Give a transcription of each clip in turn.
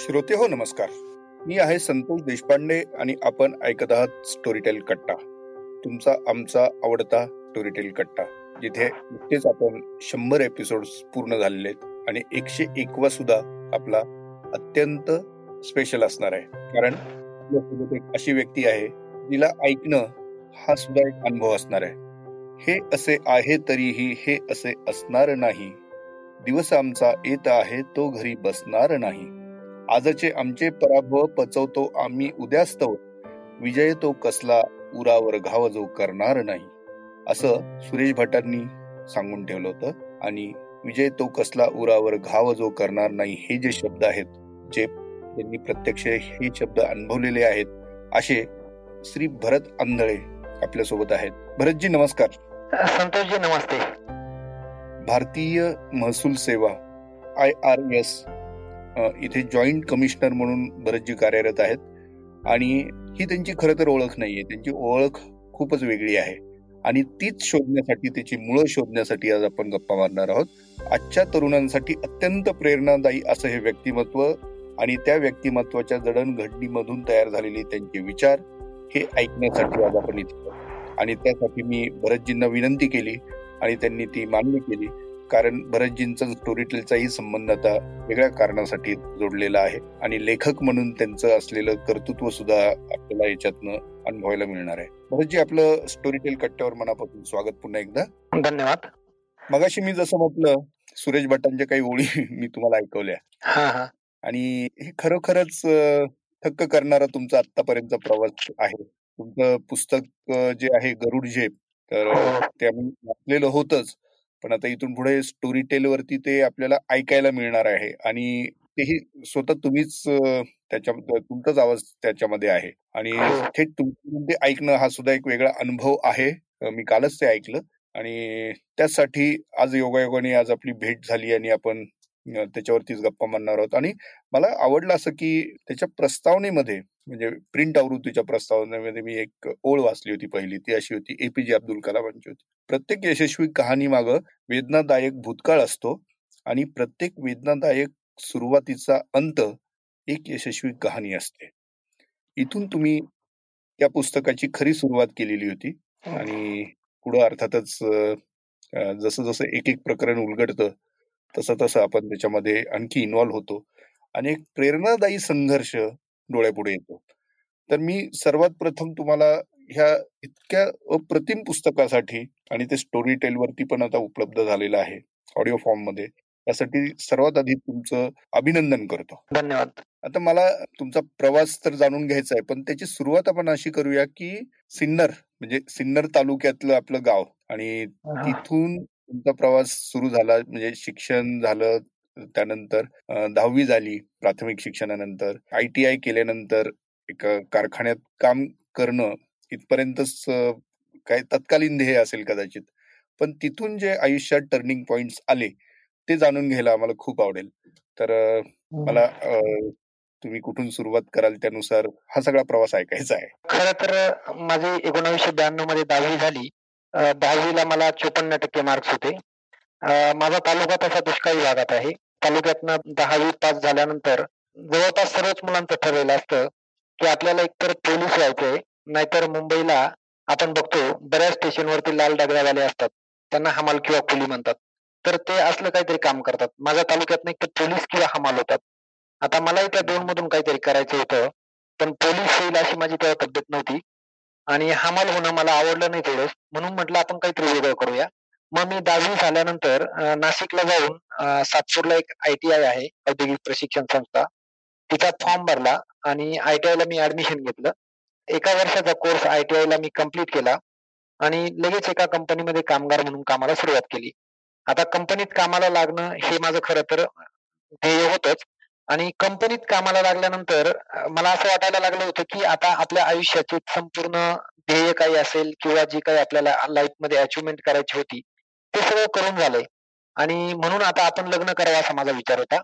श्रोते हो नमस्कार. मी आहे संतोष देशपांडे आणि आपण ऐकत आहात स्टोरीटेल कट्टा. तुमचा आमचा आवडता स्टोरीटेल कट्टा जिथे नुकतेच आपण शंभर एपिसोड पूर्ण झालेले आहेत आणि एकशे एकवा सुद्धा आपला अत्यंत स्पेशल असणार आहे. कारण आपल्यासोबत एक अशी व्यक्ती आहे जिला ऐकणं हा सुद्धा एक अनुभव असणार आहे. हे असे आहे तरीही हे असे असणार नाही. दिवस आमचा येत आहे तो घरी बसणार नाही. आजचे आमचे पराभव पचवतो आम्ही उद्यास्तव. विजय तो कसला उरावर घाव जो करणार नाही. असं सुरेश भटांनी सांगून ठेवलं होतं. आणि विजय तो कसला उरावर घाव जो करणार नाही हे जे शब्द आहेत जे त्यांनी प्रत्यक्ष हे शब्द अनुभवलेले आहेत असे श्री भरत आंधळे आपल्यासोबत आहेत. भरतजी नमस्कार. संतोषजी नमस्ते. भारतीय महसूल सेवा आय आर एस इथे जॉईंट कमिशनर म्हणून भरतजी कार्यरत आहेत. आणि ही त्यांची खरं तर ओळख नाहीये. त्यांची ओळख खूपच वेगळी आहे. आणि तीच शोधण्यासाठी त्याची मुळं शोधण्यासाठी आज आपण गप्पा मारणार आहोत. आजच्या तरुणांसाठी अत्यंत प्रेरणादायी असं हे व्यक्तिमत्व आणि त्या व्यक्तिमत्वाच्या जडणघडणीमधून तयार झालेले त्यांचे विचार हे ऐकण्यासाठी आज आपण इथे आणि त्यासाठी मी भरतजींना विनंती केली आणि त्यांनी ती मान्य केली. कारण भरतजींचा स्टोरीटेलचाही संबंध आता वेगळ्या कारणासाठी जोडलेला आहे. आणि लेखक म्हणून त्यांचं असलेलं कर्तृत्व सुद्धा आपल्याला याच्यातनं अनुभवायला मिळणार आहे. भरतजी आपलं स्टोरीटेल कट्ट्यावर मनापासून स्वागत पुन्हा एकदा. धन्यवाद. मगाशी मी जसं म्हटलं सुरेश भटांच्या काही ओळी मी तुम्हाला ऐकवल्या. आणि हे खरोखरच थक्क करणारा तुमचा आतापर्यंतचा प्रवास आहे. तुमचं पुस्तक जे आहे गरुड झेप तर ते आम्ही वाचलेलं होतच. पण आता इथून पुढे स्टोरी टेल वरती ते आपल्याला ऐकायला मिळणार आहे. आणि तेही स्वतः तुम्हीच त्याच्या तुमचाच आवाज त्याच्यामध्ये आहे. आणि थेट तुमच्यामध्ये ऐकणं हा सुद्धा एक वेगळा अनुभव आहे. मी कालच ते ऐकलं. आणि त्यासाठी आज योगायोगाने आज आपली भेट झाली आणि आपण त्याच्यावरतीच गप्पा मारणार आहोत. आणि मला आवडलं असं की त्याच्या प्रस्तावनेमध्ये म्हणजे प्रिंट आवृत्तीच्या प्रस्तावनेमध्ये मी एक ओळ वाचली होती पहिली. ती अशी होती एपीजे अब्दुल कलामांची होती. प्रत्येक यशस्वी कहाणी माग वेदनादायक भूतकाळ असतो आणि प्रत्येक वेदनादायक सुरुवातीचा अंत एक यशस्वी कहाणी असते. इथून तुम्ही त्या पुस्तकाची खरी सुरुवात केलेली होती आणि पुढं अर्थातच जसं जसं एक एक प्रकरण उलगडतं तसं तसं आपण त्याच्यामध्ये आणखी इन्व्हॉल्व्ह होतो. आणि एक प्रेरणादायी संघर्ष डोळ्यापुढे येतो. तर मी सर्वात प्रथम तुम्हाला ह्या इतक्या अप्रतिम पुस्तकासाठी आणि ते स्टोरी टेल वरती पण आता उपलब्ध झालेलं आहे ऑडिओ फॉर्ममध्ये त्यासाठी सर्वात आधी तुमचं अभिनंदन करतो. धन्यवाद. आता मला तुमचा प्रवास तर जाणून घ्यायचा आहे पण त्याची सुरुवात आपण अशी करूया की सिन्नर म्हणजे सिन्नर तालुक्यातलं आपलं गाव आणि तिथून तुमचा प्रवास सुरू झाला म्हणजे शिक्षण झालं त्यानंतर दहावी झाली प्राथमिक शिक्षणानंतर. आय टी आय केल्यानंतर एक कारखान्यात काम करणं इथपर्यंतच काय तत्कालीन ध्येय असेल कदाचित. पण तिथून जे आयुष्यात टर्निंग पॉइंट आले ते जाणून घ्यायला आम्हाला खूप आवडेल. तर मला तुम्ही कुठून सुरुवात कराल त्यानुसार हा सगळा प्रवास ऐकायचा आहे. खर तर माझी एकोणावीसशे ब्याण्णवमध्ये दहावी झाली. दहावीला मला चोपन्न टक्के मार्क्स होते. माझा तालुका तसा दुष्काळी भागात आहे. तालुक्यातनं दहावी पास झाल्यानंतर जवळपास सर्वच मुलांचं ठरलेलं असतं की आपल्याला एकतर पोलीस व्हायचंय नाहीतर मुंबईला आपण बघतो बऱ्याच स्टेशनवरती लाल डगऱ्यावाले असतात. त्यांना हमाल किंवा कुली म्हणतात. तर ते असलं काहीतरी काम करतात. माझ्या तालुक्यातनं एक तर पोलीस किंवा हमाल होतात. आता मलाही त्या दोन मधून काहीतरी करायचं होतं पण पोलीस होईल अशी माझी तेव्हा तब्येत नव्हती. आणि हमाल होणं मला आवडलं नाही थोडं म्हणून म्हटलं आपण काहीतरी वेगळं करूया. मग मी दहावी झाल्यानंतर नाशिकला जाऊन सातपूरला एक आय टी आय आहे औद्योगिक प्रशिक्षण संस्था. तिचा फॉर्म भरला आणि आय टी ला मी ऍडमिशन घेतलं. एका वर्षाचा कोर्स आय टी ला मी कंप्लीट केला आणि लगेच एका कंपनीमध्ये कामगार म्हणून कामाला सुरुवात केली. आता कंपनीत कामाला लागणं हे माझं खरं तर ध्येय होतच. आणि कंपनीत कामाला लागल्यानंतर मला असं वाटायला लागलं होतं की आता आपल्या आयुष्याची संपूर्ण ध्येय काही असेल किंवा जी काही आपल्याला लाईफमध्ये अचीवमेंट अचिव्हमेंट करायची होती ते सगळं करून झालंय. आणि म्हणून आता आपण लग्न करावं असा माझा विचार होता.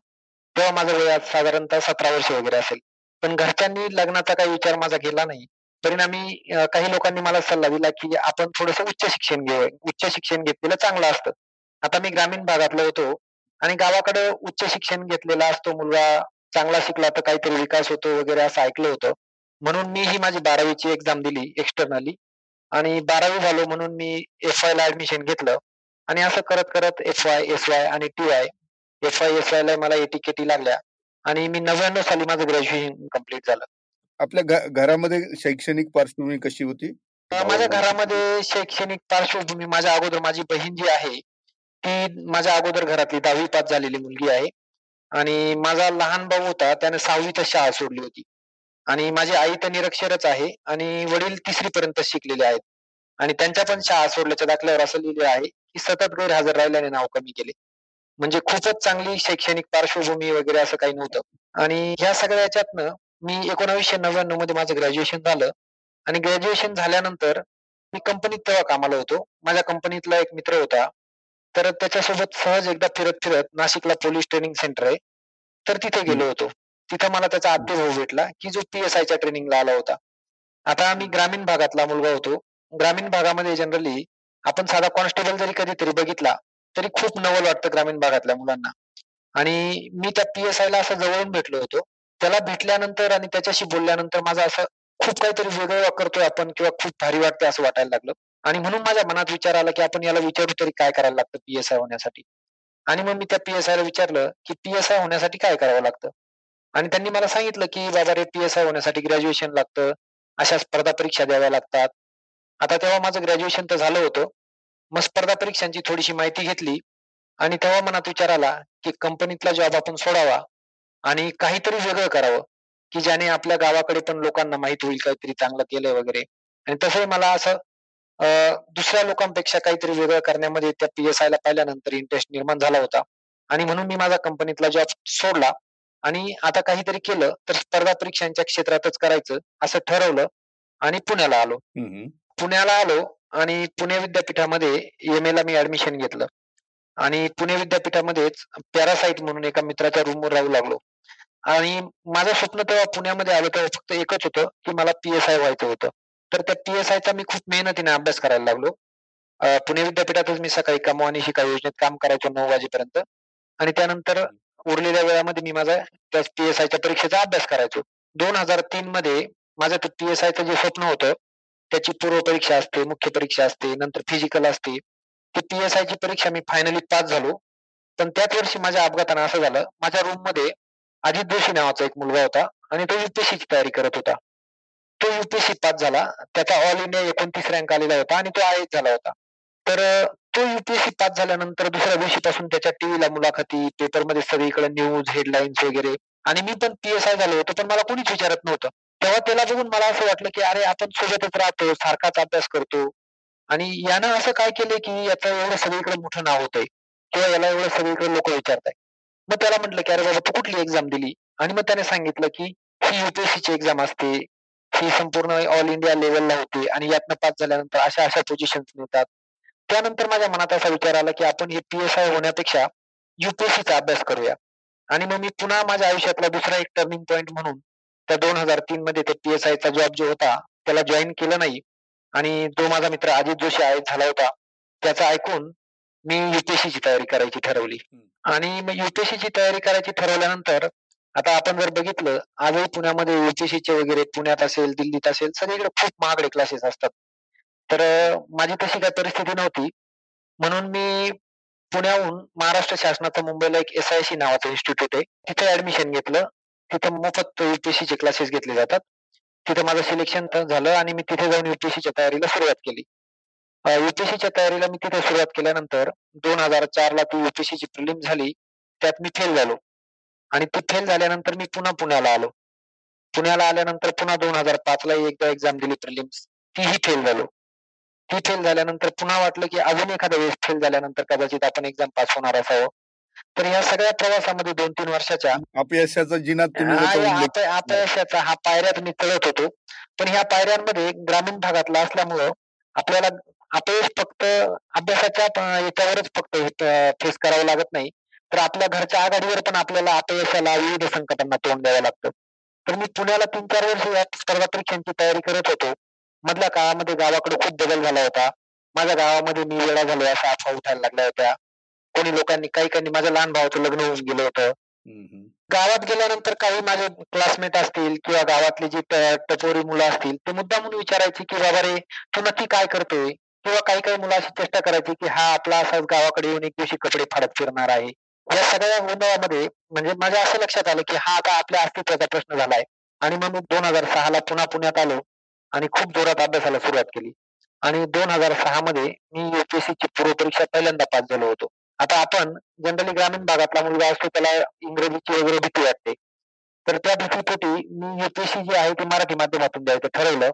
तेव्हा माझं वय साधारणतः सतरा वर्ष वगैरे असेल. पण घरच्यांनी लग्नाचा काही विचार माझा केला नाही. परिणामी काही लोकांनी मला सल्ला दिला की आपण थोडस उच्च शिक्षण घेऊ उच्च शिक्षण घेतलेलं चांगलं असतं. आता मी ग्रामीण भागातला होतो. आणि गावाकडे उच्च शिक्षण घेतलेला असतो मुलगा चांगला शिकला तर काहीतरी विकास होतो वगैरे असं ऐकलं होतं. म्हणून मी ही माझी बारावीची एक्झाम दिली एक्सटर्नली आणि बारावी झालो म्हणून मी एफ वाय ला ऍडमिशन घेतलं. आणि असं करत करत एफ वाय एस वाय आणि T Y F Y S Y ला मला एटी केटी लागल्या. आणि मी नव्याण्णव साली माझं ग्रॅज्युएशन कंप्लीट झालं. आपल्या घरामध्ये शैक्षणिक पार्श्वभूमी कशी होती? माझ्या घरामध्ये शैक्षणिक पार्श्वभूमी माझ्या अगोदर माझी बहीण जी आहे ती माझ्या अगोदर घरातली दहावी पास झालेली मुलगी आहे. आणि माझा लहान भाऊ होता त्याने सहावीतच शाळा सोडली होती. आणि माझी आई तर निरक्षरच आहे आणि वडील तिसरी पर्यंत शिकलेले आहेत. आणि त्यांच्या पण शाळा सोडल्याच्या दाखल्यावर असं लिहिले आहे की सतत गैरहजर राहिल्याने नाव कमी केले. म्हणजे खूपच चांगली शैक्षणिक पार्श्वभूमी वगैरे असं काही नव्हतं. आणि ह्या सगळ्या याच्यातनं मी एकोणावीसशे नव्याण्णवमध्ये माझं ग्रॅज्युएशन झालं. आणि ग्रॅज्युएशन झाल्यानंतर मी कंपनीत तेव्हा कामाला होतो. माझ्या कंपनीतला एक मित्र होता. तर त्याच्यासोबत सहज एकदा फिरत फिरत नाशिकला पोलीस ट्रेनिंग सेंटर आहे. तर तिथे गेलो होतो. तिथं मला त्याचा आत्ते भाऊ भेटला की जो पी एस आयच्या ट्रेनिंगला आला होता. आता आम्ही ग्रामीण भागातला मुलगा होतो. ग्रामीण भागामध्ये जनरली आपण साधा कॉन्स्टेबल जरी कधीतरी बघितला तरी खूप नवल वाटतं ग्रामीण भागातल्या मुलांना. आणि मी त्या पी एस आयला असं जवळून भेटलो होतो. त्याला भेटल्यानंतर आणि त्याच्याशी बोलल्यानंतर माझं असं खूप काहीतरी वेगळं करतोय आपण किंवा खूप भारी वाटतंय असं वाटायला लागलं. आणि म्हणून माझ्या मनात विचार आला की आपण याला विचारू तरी काय करायला लागतं पी एस आय होण्यासाठी? आणि मग मी त्या पी एस आयला विचारलं की पी एस आय होण्यासाठी काय करावं लागतं? आणि त्यांनी मला सांगितलं की बाबा रे पी एस आय होण्यासाठी ग्रॅज्युएशन लागतं. अशा स्पर्धा परीक्षा द्याव्या लागतात. आता तेव्हा माझं ग्रॅज्युएशन तर झालं होतं. मग स्पर्धा परीक्षांची थोडीशी माहिती घेतली आणि तेव्हा मनात विचार आला की कंपनीतला जॉब आपण सोडावा आणि काहीतरी वेगळं करावं की ज्याने आपल्या गावाकडे पण लोकांना माहीत होईल काहीतरी चांगलं केलंय वगैरे. आणि तसंही मला असं दुसऱ्या लोकांपेक्षा काहीतरी वेगळं करण्यामध्ये त्या पी एस ला पाहिल्यानंतर इंटरेस्ट निर्माण झाला होता. आणि म्हणून मी माझा कंपनीतला जॉब सोडला. आणि आता काहीतरी केलं तर स्पर्धा परीक्षांच्या क्षेत्रातच करायचं असं ठरवलं आणि पुण्याला आलो. पुण्याला आलो आणि पुणे विद्यापीठामध्ये एम ला मी ऍडमिशन घेतलं. आणि पुणे विद्यापीठामध्येच पॅरासाईट म्हणून एका मित्राच्या रूमवर राहू लागलो. आणि माझं स्वप्न तेव्हा पुण्यामध्ये आलं तेव्हा फक्त एकच होतं की मला पी एस आय व्हायचं होतं. तर त्या पी एस आयचा मी खूप मेहनतीने अभ्यास करायला लागलो. पुणे विद्यापीठातच मी सकाळी कमवा आणि शिका योजनेत काम करायचो नऊ वाजेपर्यंत. आणि त्यानंतर उरलेल्या वेळामध्ये मी माझा त्या पी एस आयच्या परीक्षेचा अभ्यास करायचो. दोन हजार तीन मध्ये माझं ते पी एस आयचं जे स्वप्न होतं त्याची पूर्व परीक्षा असते मुख्य परीक्षा असते नंतर फिजिकल असते. ती पी एस आयची परीक्षा मी फायनली पास झालो. पण त्याच वर्षी माझ्या अपघातानं असं झालं माझ्या रूममध्ये अजित जोशी नावाचा एक मुलगा होता आणि तो युपीएससीची तयारी करत होता. तो युपीएससी पास झाला. त्याचा ऑल इंडिया एकोणतीस रँक आलेला होता आणि तो आय झाला होता. तर तो युपीएससी पास झाल्यानंतर दुसऱ्या दिवशीपासून त्याच्या टीव्हीला मुलाखती पेपरमध्ये सगळीकडे न्यूज हेडलाईन्स वगैरे. आणि मी पण पीएसआय झालो होतो पण मला कोणीच विचारत नव्हतं. तेव्हा त्याला बघून मला असं वाटलं की अरे आपण सोबतच राहतो सारखाच अभ्यास करतो. आणि यानं असं काय केलंय की याचं एवढं सगळीकडे मोठं नाव होतंय. किंवा याला एवढं सगळीकडे लोक विचारताय मग त्याला म्हटलं की अरे बाबा तू कुठली एक्झाम दिली? आणि मग त्याने सांगितलं की ही युपीएससीची एक्झाम असते. ही संपूर्ण ऑल इंडिया लेवलला होते आणि यातनं पास झाल्यानंतर अशा अशा पोझिशन मिळतात. त्यानंतर माझ्या मनात असा विचार आला की आपण हे पी एस आय होण्यापेक्षा युपीएससीचा अभ्यास करूया. आणि मग मी पुन्हा माझ्या आयुष्यातला दुसरा एक टर्निंग पॉईंट म्हणून त्या दोन हजार तीन मध्ये ते पी एस आयचा जॉब जो होता त्याला जॉईन केलं नाही. आणि तो माझा मित्र अजित जोशी आय झाला होता त्याचा ऐकून मी युपीएससीची तयारी करायची ठरवली. आणि मग युपीएससीची तयारी करायची ठरवल्यानंतर आता आपण जर बघितलं आजही पुण्यामध्ये युपीएससीचे वगैरे पुण्यात असेल दिल्लीत असेल सगळीकडे खूप महागडे क्लासेस असतात. तर माझी तशी काही परिस्थिती नव्हती. म्हणून मी पुण्याहून महाराष्ट्र शासनाचं मुंबईला एक एस आय सी नावाचं इन्स्टिट्यूट आहे. तिथे ऍडमिशन घेतलं. तिथं मोफत युपीएससीचे क्लासेस घेतले जातात. तिथं माझं सिलेक्शन झालं आणि मी तिथे जाऊन युपीएससीच्या तयारीला सुरुवात केली. युपीएससीच्या तयारीला मी तिथे सुरुवात केल्यानंतर दोन हजार चारला ती युपीएससीची प्रिलिम झाली. त्यात मी फेल झालो. आणि ती फेल झाल्यानंतर मी पुन्हा पुण्याला आलो. पुण्याला आल्यानंतर पुन्हा दोन हजार पाच ला एकदा एक्झाम दिली प्रिलिम्स तीही फेल झालो. ती फेल झाल्यानंतर पुन्हा वाटलं की अजून एखाद्या वेळेस फेल झाल्यानंतर कदाचित आपण एक्झाम पास होणार असावं. तर या सगळ्या प्रवासामध्ये दोन तीन वर्षाच्या अपयशाचा जिनात अपयशाचा हा पायऱ्यात मी चढत होतो. पण ह्या पायऱ्यांमध्ये ग्रामीण भागातला असल्यामुळं आपल्याला अपयश फक्त अभ्यासाच्या याच्यावरच फक्त फेस करावं लागत नाही. तर आपल्या घरच्या आघाडीवर पण आपल्याला अपयशाला विविध संकटांना तोंड द्यावं लागतं. तर मी पुण्याला तीन चार वर्ष या स्पर्धा परीक्षांची तयारी करत होतो. मधल्या काळामध्ये गावाकडे खूप बदल झाला होता. माझ्या गावामध्ये मी वेळा झालो अशा अफवा उठायला लागल्या होत्या. कोणी लोकांनी काही काही माझ्या लहान भावाचं लग्न होऊन गेलं होतं. गावात गेल्यानंतर काही माझे क्लासमेट असतील किंवा गावातली जी टपोरी मुलं असतील ते मुद्दामून विचारायची की बाबा रे तू नक्की काय करतोय? किंवा काही काही मुलं अशी चेष्टा करायची की हा आपला असाच गावाकडे येऊन एक दिवशी कपडे फाडत फिरणार आहे. या सगळ्या गोंधळामध्ये म्हणजे माझ्या असं लक्षात आलं की हा आता आपल्या अस्तित्वाचा प्रश्न झालाय. आणि मग मी दोन हजार सहाला पुन्हा पुण्यात आलो आणि खूप जोरात अभ्यासाला सुरुवात केली. आणि दोन हजार सहा मध्ये मी युपीएससी ची पूर्व परीक्षा पहिल्यांदा पास झालो होतो. आता आपण जनरली ग्रामीण भागातला मुलगा असतो त्याला इंग्रजीची वगैरे भीती वाटते. तर त्या भीतीपोटी मी युपीएससी जी आहे ती मराठी माध्यमातून द्यायचं ठरवलं.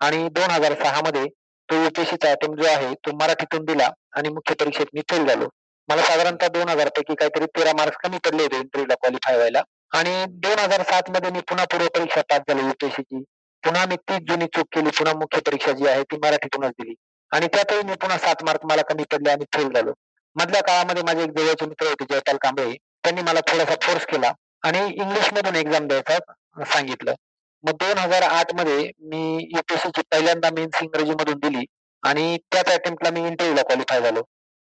आणि दोन हजार सहा मध्ये तो युपीएससीचा अटेम्प्ट जो आहे तो मराठीतून दिला आणि मुख्य परीक्षेत मी फेल झालो. मला साधारणतः दोन हजार पैकी काहीतरी तेरा मार्क्स कमी पडले होते इंटरव्ह्यूला क्वालिफाय व्हायला. आणि दोन हजार सात मध्ये मी पुन्हा पूर्व परीक्षा पास झालो युपीएससीची पुन्हा मी तीच जुनी चूक केली पुन्हा मुख्य परीक्षा जी आहे ती मराठीतूनच दिली. आणि त्यातही मी पुन्हा सात मार्क मला कमी पडले आणि फेल झालो. मधल्या काळामध्ये माझे एक जवळचे मित्र होते जयपाल कांबळे त्यांनी मला थोडासा फोर्स केला आणि इंग्लिश मधून एक्झाम द्यायचा सांगितलं. मग दोन हजार आठमध्ये मी युपीएससीची पहिल्यांदा मेन्स इंग्रजी मधून दिली आणि त्याच अटेम्प्टला मी इंटरव्ह्यूला क्वालिफाय झालो.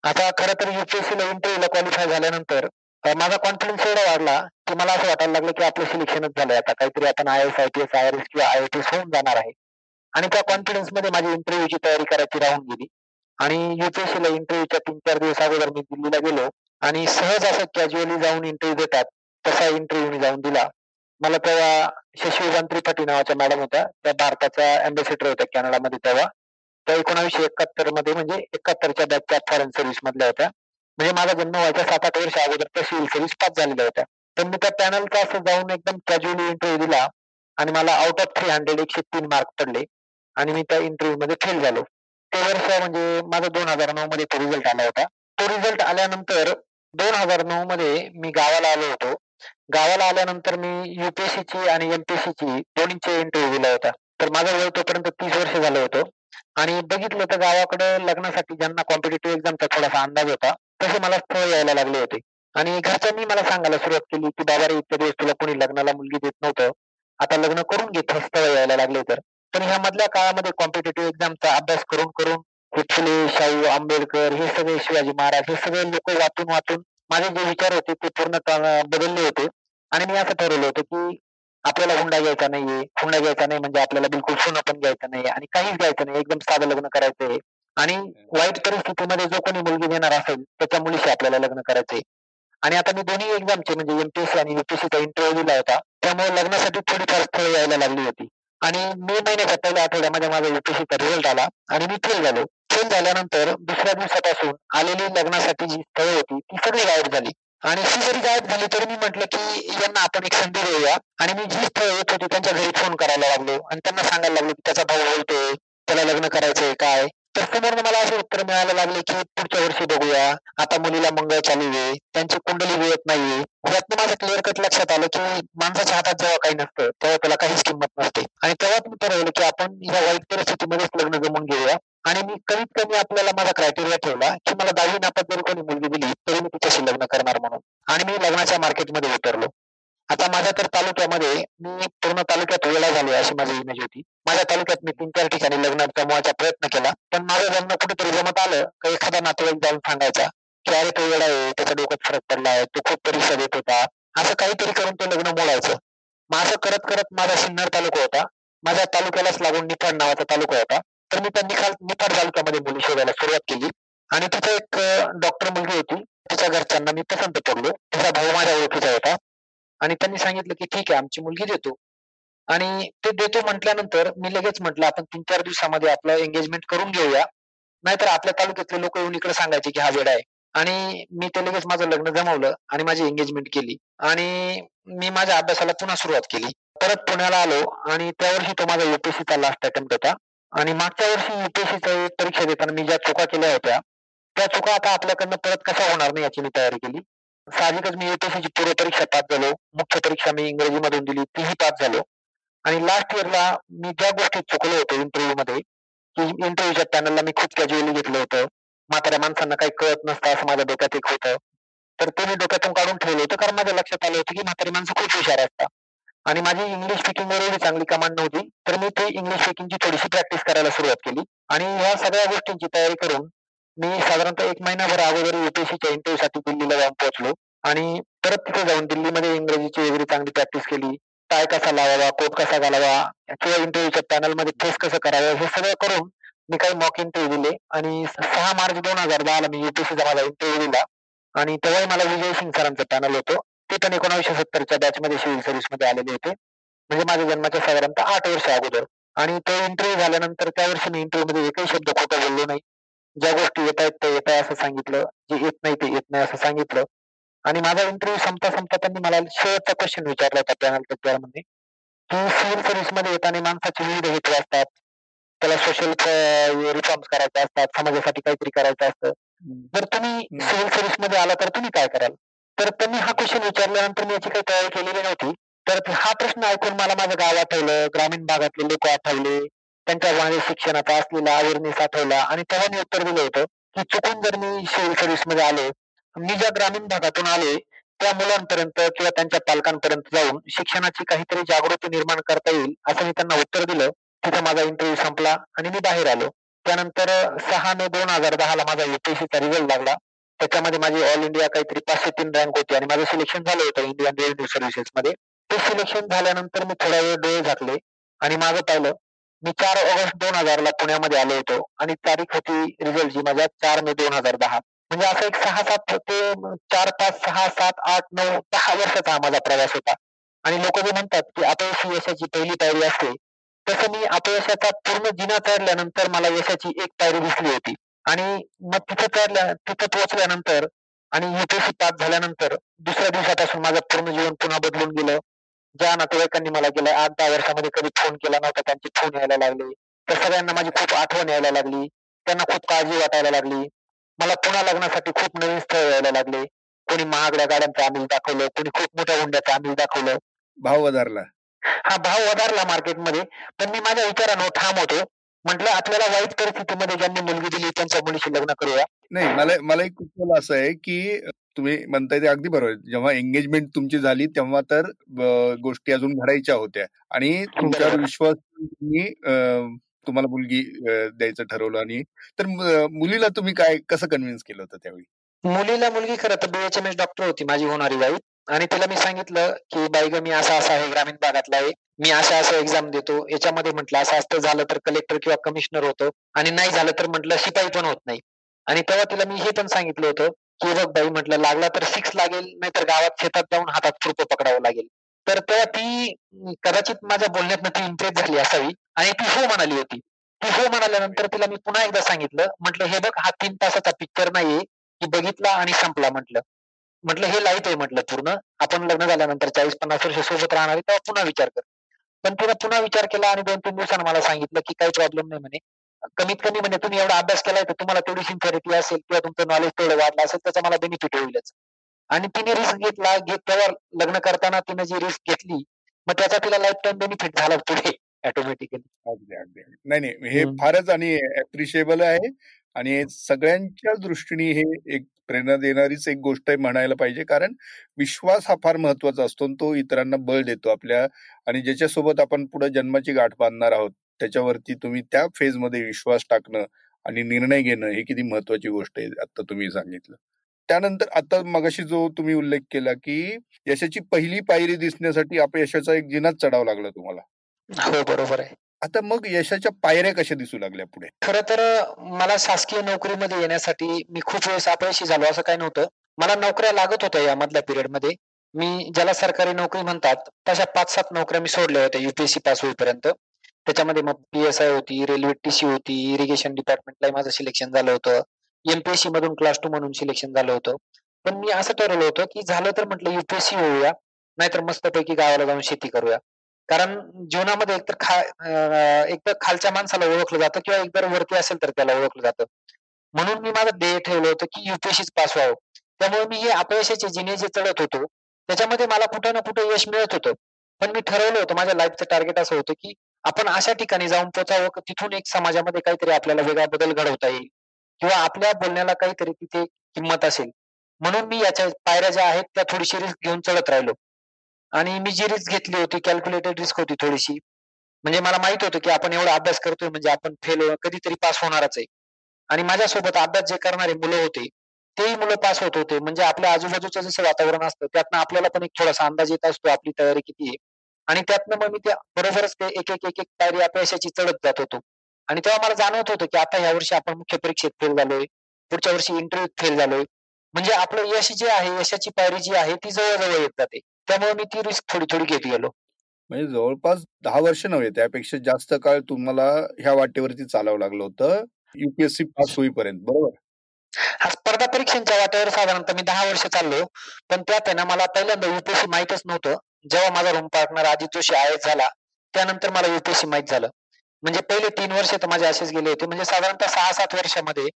आता खरं तर युपीएससीला इंटरव्ह्यूला क्वालिफाय झाल्यानंतर माझा कॉन्फिडन्स एवढा वाढला की मला असं वाटायला लागलं की आपलं सिलेक्शनच झालंय आता. काहीतरी आपण I S I P S I R S किंवा आय एस होऊन जाणार आहे. आणि त्या कॉन्फिडन्समध्ये माझी इंटरव्ह्यूची तयारी करायची राहून गेली. आणि युपीएससीला इंटरव्ह्यूच्या तीन चार दिवस अगोदर मी दिल्लीला गेलो. आणि सहज असं कॅज्युअली जाऊन इंटरव्ह्यू देतात. तसा इंटरव्ह्यू मी जाऊन दिला. मला तेव्हा शशिकांत त्रिपाठी नावाच्या मॅडम होत्या. त्या भारताच्या अँबॅसिडर होत्या कॅनडामध्ये तेव्हा. त्या एकोणावीसशे एकाहत्तरमध्ये म्हणजे एकाहत्तरच्या बॅचच्या फॉरेन सर्व्हिस मधल्या होत्या. म्हणजे माझा जन्म व्हायचा सात आठ वर्ष अगोदर त्या सिव्हिल सर्व्हिस पास झालेल्या होत्या. तर मी त्या पॅनलचा असं जाऊन एकदम कॅज्युअली इंटरव्ह्यू दिला आणि मला आउट ऑफ थ्री हंड्रेड एकशे तीन मार्क पडले आणि मी त्या इंटरव्ह्यू मध्ये फेल झालो. ते वर्ष म्हणजे माझा दोन हजार नऊ मध्ये तो रिझल्ट आला होता. तो रिझल्ट आल्यानंतर दोन हजार नऊ मध्ये मी गावाला आलो होतो. गावाला आल्यानंतर मी युपीएससीची आणि एमपीएससीची दोन्हीचे इंटरव्ह्यू दिला होता. तर माझा वय तोपर्यंत तीस वर्ष झालं होतं. आणि बघितलं तर गावाकडे लग्नासाठी ज्यांना कॉम्पिटेटिव्ह एक्झामचा थोडासा अंदाज होता तसे मला स्थळ यायला लागले होते. आणि घरच्यांनी मला सांगायला सुरुवात केली की बाबा रे इतक्या दिवस तुला कोणी लग्नाला मुलगी देत नव्हतं. आता लग्न करून घेत स्थळ यायला लागले तर. पण ह्या मधल्या काळामध्ये कॉम्पिटेटिव्ह एक्झामचा अभ्यास करून करून हे फुले शाहू आंबेडकर हे सगळे शिवाजी महाराज हे सगळे लोक वाचून वाचून माझे जे विचार होते ते पूर्ण बदलले होते. आणि मी असं ठरवलं होतं की आपल्याला हुंडा घ्यायचा नाहीये. हुंडा घ्यायचा नाही म्हणजे आपल्याला बिलकुल सोनं पण घ्यायचं नाहीये आणि काहीच घ्यायचं नाही एकदम साधं लग्न करायचंय. आणि वाईट परिस्थितीमध्ये जो कोणी मुलगी देणार असेल त्याच्या मुलीशी आपल्याला लग्न करायचंय. आणि आता मी दोन्ही एक्झामचे म्हणजे एमपीएससी आणि युपीएससीचा इंटरव्ह्यू दिला होता. त्यामुळे लग्नासाठी थोडीफार स्थळ यायला लागली होती. आणि मे महिन्याच्या पहिल्या आठवड्यामध्ये माझा युपीएससीचा रिझल्ट आला आणि मी फेल झालो. फेल झाल्यानंतर दुसऱ्या दिवसापासून आलेली लग्नासाठी जी स्थळ होती ती सगळी गायब झाली. आणि ही जरी गायब झाली तरी मी म्हटलं की यांना आपण एक संधी देऊया. आणि मी जी स्थळ येत होती त्यांच्या घरी फोन करायला लागलो. आणि त्यांना सांगायला लागलो की त्याचा भाऊ बोलतोय त्याला लग्न करायचंय काय? तर समोरनं मला असं उत्तर मिळायला लागले की पुढच्या वर्षी बघूया. आता मुलीला मंगळ चालू आहे. त्यांची कुंडली मिळत नाहीये. यातनं माझं क्लिअर कट लक्षात आलं की माणसाच्या हातात जेव्हा काही नसतं तेव्हा त्याला काहीच किंमत नसते. आणि तेव्हा मी ठरवलं की आपण या वाईट परिस्थितीमध्येच लग्न जमून घेऊया. आणि मी कमीत कमी आपल्याला माझा क्रायटेरिया ठेवला की मला दहावी नापात जरी कोणी मुलगी दिली तरी मी तिच्याशी लग्न करणार म्हणून. आणि मी लग्नाच्या मार्केटमध्ये उतरलो. आता माझ्या तर तालुक्यामध्ये मी पूर्ण तालुक्यात वेळा झालो अशी माझी इमेज होती. माझ्या तालुक्यात मी तीन चार ठिकाणी लग्न जमवायचा प्रयत्न केला पण माझं लग्न कुठेतरी जमत आलं का एखादा नातेवाईक जाऊन सांगायचा की अरे तो वेळा आहे त्याच्या डोक्यात फरक पडला आहे तो खूप परीक्षा देत होता. असं काहीतरी करून ते लग्न मोडायचं. मग असं करत करत माझा सिन्नर तालुका होता. माझ्या तालुक्यालाच लागून निफाड नावाचा तालुका होता. तर मी त्या निखाल निफाड तालुक्यामध्ये मुली शोधायला सुरुवात केली. आणि तिथे एक डॉक्टर मुलगी होती. तिच्या घरच्यांना मी पसंत पडलो. तिचा भाऊ माझ्या ओळखीचा होता. आणि त्यांनी सांगितलं की ठीक आहे आमची मुलगी देतो. आणि ते देतो म्हटल्यानंतर मी लगेच म्हटलं आपण तीन चार दिवसामध्ये आपलं एंगेजमेंट करून घेऊया. नाहीतर आपल्या तालुक्यातले लोक येऊन इकडे सांगायचे की हा वेळ आहे. आणि मी ते लगेच माझं लग्न जमवलं आणि माझी एंगेजमेंट केली. आणि मी माझ्या अभ्यासाला पुन्हा सुरुवात केली. परत पुण्याला आलो आणि त्यावर्षी तो माझा युपीएससीचा लास्ट अटेम्प्ट होता. आणि मागच्या वर्षी युपीएससीचा परीक्षा देताना मी ज्या चुका केल्या होत्या त्या चुका आता आपल्याकडनं परत कशा होणार नाही याची मी तयारी केली. साहजिकच मी युपीएससीची पूर्व परीक्षा पास झालो मुख्य परीक्षा मी इंग्रजी मधून दिली तीही पास झालो. आणि लास्ट इयरला मी ज्या गोष्टी चुकलो होतो इंटरव्ह्यूमध्ये की इंटरव्ह्यूच्या पॅनलला मी खूप कॅज्युअली घेतलं होतं. म्हाताऱ्या माणसांना काही कळत नसतं असं माझ्या डोक्यात एक होतं. तर ते मी डोक्यातून काढून ठेवलं होतं कारण माझ्या लक्षात आलं होतं की म्हातारी माणसं खूप हुशार असतात. आणि माझी इंग्लिश स्पीकिंग एवढी चांगली कमांड नव्हती तर मी ते इंग्लिश स्पीकिंगची थोडीशी प्रॅक्टिस करायला सुरुवात केली. आणि ह्या सगळ्या गोष्टींची तयारी करून मी साधारणतः एक महिनाभर अगोदर युपीएससीच्या इंटरव्ह्यू साठी दिल्लीला जाऊन पोहोचलो. आणि परत तिथे जाऊन दिल्लीमध्ये इंग्रजीची वगैरे चांगली प्रॅक्टिस केली. टाय कसा लावावा कोट कसा घालावा किंवा इंटरव्ह्यूच्या पॅनलमध्ये फेस कसं करावं हे सगळं करून मी काही मॉक इंटरव्ह्यू दिले. आणि सहा मार्च दोन हजार दहाला मी युपीएससीचा माझा इंटरव्ह्यू दिला. आणि तेव्हाही मला विजय सिंग सरांचं पॅनल होतं. ते पण एकोणीसशे सत्तरच्या बॅच मध्ये सिव्हिल सर्व्हिसमध्ये आलेले होते. म्हणजे माझ्या जन्माच्या साधारणतः आठ वर्ष अगोदर. आणि तो इंटरव्ह्यू झाल्यानंतर त्या वर्षी मी इंटरव्ह्यू मध्ये एकही शब्द खोटा बोललो नाही. ज्या गोष्टी येत आहेत ते येत आहे असं सांगितलं. जे येत नाही ते येत नाही असं सांगितलं. आणि माझा इंटरव्ह्यू संपता संपता त्यांनी मला शेवटचा क्वेश्चन विचारला होता पॅनलमध्ये. की सिव्हिल सर्व्हिसमध्ये येताना माणसाचे विविध हेतू असतात. त्याला सोशल रिफॉर्म्स करायचे असतात. समाजासाठी काहीतरी करायचं असतं. जर तुम्ही सिव्हिल सर्व्हिसमध्ये आला तर तुम्ही काय कराल? तर त्यांनी हा क्वेश्चन विचारल्यानंतर मी याची काही तयारी केलेली नव्हती. तर हा प्रश्न ऐकून मला माझं गाव आठवलं ग्रामीण भागातले लोक आठवले त्यांच्या वाणी शिक्षणाचा असलेला अवेअरनेस आठवला आणि तेव्हा मी उत्तर दिलं होतं की चुकून जर मी सिव्हिल सर्व्हिसमध्ये आलो मी ज्या ग्रामीण भागातून आले त्या मुलांपर्यंत किंवा त्यांच्या पालकांपर्यंत जाऊन शिक्षणाची काहीतरी जागृती निर्माण करता येईल असं मी त्यांना उत्तर दिलं. तिथं माझा इंटरव्ह्यू संपला आणि मी बाहेर आलो. त्यानंतर सहा मे दोन हजार दहाला माझा युपीएससीचा रिझल्ट लागला. त्याच्यामध्ये माझी ऑल इंडिया काहीतरी पाचशे तीन रँक होती आणि माझं सिलेक्शन झालं होतं इंडियन रेव्हेन्यू सर्व्हिसेस मध्ये. ते सिलेक्शन झाल्यानंतर मी थोडा वेळ डोळे झाकले आणि माझं पाहिलं मी चार ऑगस्ट दोन हजारला पुण्यामध्ये आलो होतो आणि तारीख होती रिझल्टची माझ्या चार मे दोन हजार दहा. म्हणजे असं एक सहा सात ते चार पाच सहा सात आठ नऊ दहा वर्षाचा हा माझा प्रवास होता. आणि लोक जे म्हणतात की अपयशी यशाची पहिली पायरी असते तसं मी अपयशाचा पूर्ण जिना चढल्यानंतर मला यशाची एक पायरी दिसली होती. आणि मग तिथं चढल्या तिथं पोहोचल्यानंतर आणि युपीएससी पास झाल्यानंतर दुसऱ्या दिवसापासून माझं पूर्ण जीवन पुन्हा बदलून गेलं. ज्या नातेवाईकांनी मला गेल्या आठ दहा वर्षामध्ये कधी फोन केला नव्हता त्यांचे फोन यायला लागले. तर सगळ्यांना माझी खूप आठवण यायला लागली. त्यांना खूप काळजी वाटायला लागली. मला पुन्हा लग्नासाठी खूप नवीन स्थळ यायला लागले. कोणी महागड्या गाड्यांचं आमिष दाखवलं कोणी खूप मोठ्या हुंड्याचं आमिष दाखवलं. भाव वधारला. हा भाव वधारला मार्केटमध्ये पण मी माझ्या विचारानं ठाम होतो. म्हटलं आपल्याला वाईट परिस्थितीमध्ये ज्यांनी मुलगी दिली त्यांच्या मुलीशी लग्न करूया. नाही मला मला एक कुतूहल असं आहे की तुम्ही म्हणताय ते अगदी बरोबर जेव्हा एंगेजमेंट तुमची झाली तेव्हा तर गोष्टी अजून घडायच्या होत्या. आणि तुमच्यावर विश्वास तुम्हाला मुलगी द्यायचं ठरवलं आणि तर मुलीला तुम्ही काय कसं कन्व्हिन्स केलं होतं त्यावेळी? मुलीला मुलगी खरं तर बीएचएमएस डॉक्टर होती माझी होणारी बाई. आणि तिला मी सांगितलं की बाई ग मी असा असा आहे ग्रामीण भागातला आहे. मी अशा असं एक्झाम देतो. याच्यामध्ये म्हटलं असं असतं झालं तर कलेक्टर किंवा कमिशनर होतो. आणि नाही झालं तर म्हटलं शिपाई पण होत नाही. आणि तेव्हा तिला मी हे पण सांगितलं होतं की बघ बाई म्हटलं लागला तर सिक्स लागेल नाहीतर गावात शेतात जाऊन हातात खुरप पकडावं लागेल. तर तेव्हा ती कदाचित माझ्या बोलण्यात ती इम्प्रेस झाली असावी. आणि ती हो म्हणाली होती. ती हो म्हणाल्यानंतर तिला मी पुन्हा एकदा सांगितलं म्हटलं हे बघ हा तीन तासाचा पिक्चर नाहीये की बघितला आणि संपला म्हटलं. म्हटलं हे लाइट आहे म्हटलं पूर्ण. आपण लग्न झाल्यानंतर चाळीस पन्नास वर्ष सोबत राहणार आहे तेव्हा पुन्हा विचार कर. पण तिने पुन्हा विचार केला आणि दोन तीन दिवसांनी मला सांगितलं की काही प्रॉब्लेम नाही म्हणे. कमीत कमी म्हणजे तुम्ही एवढा अभ्यास केलाय तर तुम्हाला तेवढी सिन्सिअरिटी असेल किंवा तुमचं नॉलेज तेवढं वाढलं असेल त्याचा मला बेनिफिट होईलच. आणि तिने रिस्क घेतला घेत तेव्हा लग्न करताना तिने जी रिस्क घेतली मग त्याचा तिला लाईफ टाइम बेनिफिट झाला पुढे ऑटोमॅटिकली नाही नाही. हे फारच आणि अप्रिशिएबल आहे. आणि सगळ्यांच्या दृष्टीने हे एक प्रेरणा देणारीच एक गोष्ट म्हणायला पाहिजे. कारण विश्वास हा फार महत्त्वाचा असतो आणि तो इतरांना बळ देतो आपल्या आणि ज्याच्यासोबत आपण पुढे जन्माची गाठ बांधणार आहोत त्याच्यावरती तुम्ही त्या फेजमध्ये विश्वास टाकणं आणि निर्णय घेणं हे किती महत्वाची गोष्ट आहे आता तुम्ही सांगितलं. त्यानंतर आता मगाशी जो तुम्ही उल्लेख केला की यशाची पहिली पायरी दिसण्यासाठी अपयशाचा एक जिनाच चढावा लागला तुम्हाला. हो बरोबर आहे. आता मग यशाच्या पायऱ्या कशा दिसू लागल्या पुढे? खर तर मला शासकीय नोकरीमध्ये येण्यासाठी मी खूप वेळेस अपयशी झालो असं काही नव्हतं. मला नोकऱ्या लागत होत्या या मधल्या पिरियडमध्ये मी ज्याला सरकारी नोकरी म्हणतात तशा पाच सात नोकऱ्या मी सोडल्या होत्या युपीएससी पास होईपर्यंत. त्याच्यामध्ये मग पी एस आय होती रेल्वे टीसी होती इरिगेशन डिपार्टमेंटला माझं सिलेक्शन झालं होतं. एमपीएससी मधून क्लास टू म्हणून सिलेक्शन झालं होतं. पण मी असं ठरवलं होतं की झालं तर म्हटलं युपीएससी होऊया नाहीतर मस्तपैकी गावाला जाऊन शेती करूया. कारण जीवनामध्ये एकतर खा एकतर खालच्या माणसाला ओळखलं जातं किंवा एकतर वरती असेल तर त्याला ओळखलं जातं. म्हणून मी माझं ध्येय ठेवलं होतं की युपीएससीच पास व्हावं. त्यामुळे मी हे अपयशाचे जिने जे चढत होतो त्याच्यामध्ये मला कुठं ना कुठं यश मिळत होतं. पण मी ठरवलं होतं माझ्या लाईफचं टार्गेट असं होतं की आपण अशा ठिकाणी जाऊन पोचावं तिथून एक समाजामध्ये काहीतरी आपल्याला वेगळा बदल घडवता येईल. किंवा आपल्या बोलण्याला काहीतरी तिथे किंमत असेल. म्हणून मी याच्या पायऱ्या ज्या आहेत त्या थोडीशी रिस्क घेऊन चढत राहिलो. आणि मी जी रिस्क घेतली होती कॅल्क्युलेटेड रिस्क होती थोडीशी. म्हणजे मला माहीत होतं की आपण एवढा अभ्यास करतोय म्हणजे आपण फेल कधीतरी पास होणारच आहे. आणि माझ्यासोबत अभ्यास जे करणारे मुलं होते तेही मुलं पास होत होते. म्हणजे आपल्या आजूबाजूचं जसं वातावरण असतं त्यातनं आपल्याला पण एक थोडासा अंदाज येत असतो आपली तयारी किती आहे. आणि त्यातनं मग मी त्या बरोबरच ते एक एक एक एक पायरी अपयशाची चढत जात होतो. आणि तेव्हा मला जाणवत होतं की आता या वर्षी आपण मुख्य परीक्षेत फेल झालोय पुढच्या वर्षी इंटरव्ह्यूत फेल झालोय. म्हणजे आपलं यश जे आहे यशाची पायरी जी आहे ती जवळजवळ येत जाते. त्यामुळे मी ती रिस्क थोडी थोडी घेत गेलो. म्हणजे जवळपास दहा वर्ष नव्हे त्यापेक्षा जास्त काळ तुम्हाला ह्या वाटेवरती चालावं लागलं होतं. युपीएससी पास होईपर्यंत बरोबर? हा स्पर्धा परीक्षांच्या वाटेवर साधारणतः मी दहा वर्ष चाललो. पण त्यात आहे ना मला पहिल्यांदा युपीएससी माहितच नव्हतं. जेव्हा माझा room partner Ajit Joshi I झाला त्यानंतर मला युपीएससी माहीत झालं. म्हणजे पहिले तीन वर्ष तर माझे असेच गेले होते. म्हणजे साधारणतः सहा सात वर्षामध्ये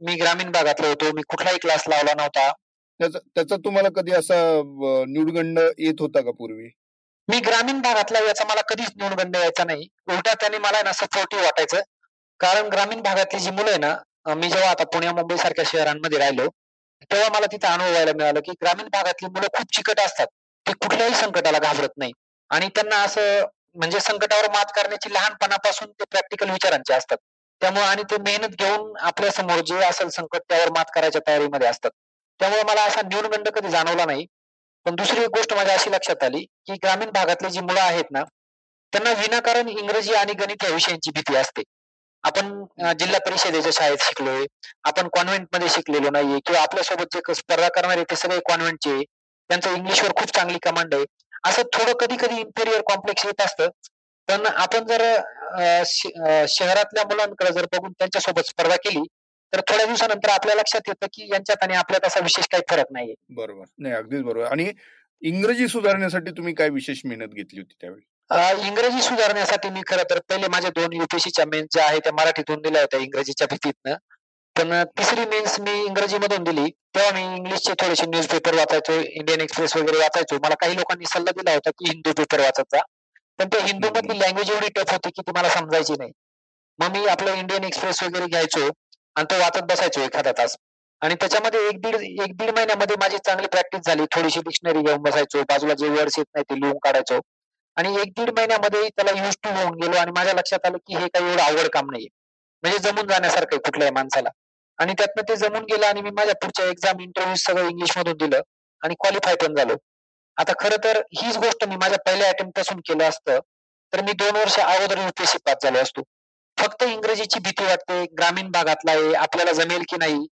मी ग्रामीण भागातलो होतो. मी कुठलाही क्लास लावला नव्हता. त्याचा तुम्हाला कधी असा निवडगंड येत होता का पूर्वी? मी ग्रामीण भागातला याचा मला कधीच निवडगंड यायचा नाही. उलटा त्याने मला ना सपोर्टिव्ह वाटायचं. कारण ग्रामीण भागातली जी मुलं आहे ना मी जेव्हा आता पुण्या मुंबई सारख्या शहरांमध्ये राहिलो तेव्हा मला तिथं अनुभवायला मिळालं की ग्रामीण भागातली मुलं खूप चिकट असतात. ते कुठल्याही संकटाला घाबरत नाही. आणि त्यांना असं म्हणजे संकटावर मात करण्याची लहानपणापासून ते प्रॅक्टिकल विचारांचे असतात. त्यामुळे आणि ते मेहनत घेऊन आपल्यासमोर जे असेल संकट त्यावर मात करायच्या तयारीमध्ये असतात. त्यामुळे मला असा न्यूनगंड कधी जाणवला नाही. पण दुसरी एक गोष्ट माझ्या अशी लक्षात आली की ग्रामीण भागातली जी मुलं आहेत ना त्यांना विनाकारण इंग्रजी आणि गणित या विषयांची भीती असते. आपण जिल्हा परिषदेच्या शाळेत शिकलोय आपण कॉन्व्हेंटमध्ये शिकलेलो नाहीये किंवा आपल्यासोबत जे स्पर्धा करणारे ते सगळे कॉन्व्हेंटचे त्यांचं इंग्लिशवर खूप चांगली कमांड आहे. असं थोडं कधी कधी इन्फेरियर कॉम्प्लेक्स येत असतं. पण आपण जर शहरातल्या मुलांकडे जर बघून त्यांच्यासोबत स्पर्धा केली तर थोड्या दिवसानंतर आपल्या लक्षात येतं की यांच्यात आणि आपल्यात असा विशेष काही फरक नाहीये. बरोबर. नाही अगदीच बरोबर. आणि इंग्रजी सुधारण्यासाठी तुम्ही काय विशेष मेहनत घेतली होती त्यावेळी? इंग्रजी सुधारण्यासाठी मी खरं तर पहिले माझ्या दोन युपीएससीच्या मेन्स ज्या आहेत त्या मराठीतून दिल्या होत्या इंग्रजीच्या भीतीतनं. पण तिसरी मेन्स मी इंग्रजी मधून दिली. तेव्हा मी इंग्लिशचे थोडेसे न्यूजपेपर वाचायचो इंडियन एक्सप्रेस वगैरे वाचायचो. मला काही लोकांनी सल्ला दिला होता की हिंदू पेपर वाचायचा. पण ते हिंदू मधली लँग्वेज एवढी टफ होती की ती मला समजायची नाही. मग मी आपलं इंडियन एक्सप्रेस वगैरे घ्यायचो. आणि तो वाचत बसायचो एखादा तास. आणि त्याच्यामध्ये एक दीड एक दीड महिन्यामध्ये माझी चांगली प्रॅक्टिस झाली. थोडीशी डिक्शनरी घेऊन बसायचो. बाजूला जे वर्ड्स येत नाही ते लिहून काढायचो. आणि एक दीड महिन्यामध्ये त्याला युज टू होऊन गेलो आणि माझ्या लक्षात आलं की हे काही एवढं आवड काम नाहीये. म्हणजे जमून जाण्यासारखं कुठल्याही माणसाला. आणि त्यातनं ते जमून गेलं आणि मी माझ्या पुढच्या एक्झाम इंटरव्ह्यू सगळं इंग्लिश मधून दिलं आणि क्वालिफाय पण झालो. आता खरं तर हीच गोष्ट मी माझ्या पहिल्या अटेम्प्टपासून केलं असतं तर मी दोन वर्ष अगोदर युपीएससी पास झालो असतो. फक्त इंग्रजीची भीती वाटते ग्रामीण भागातला आहे आपल्याला जमेल की नाही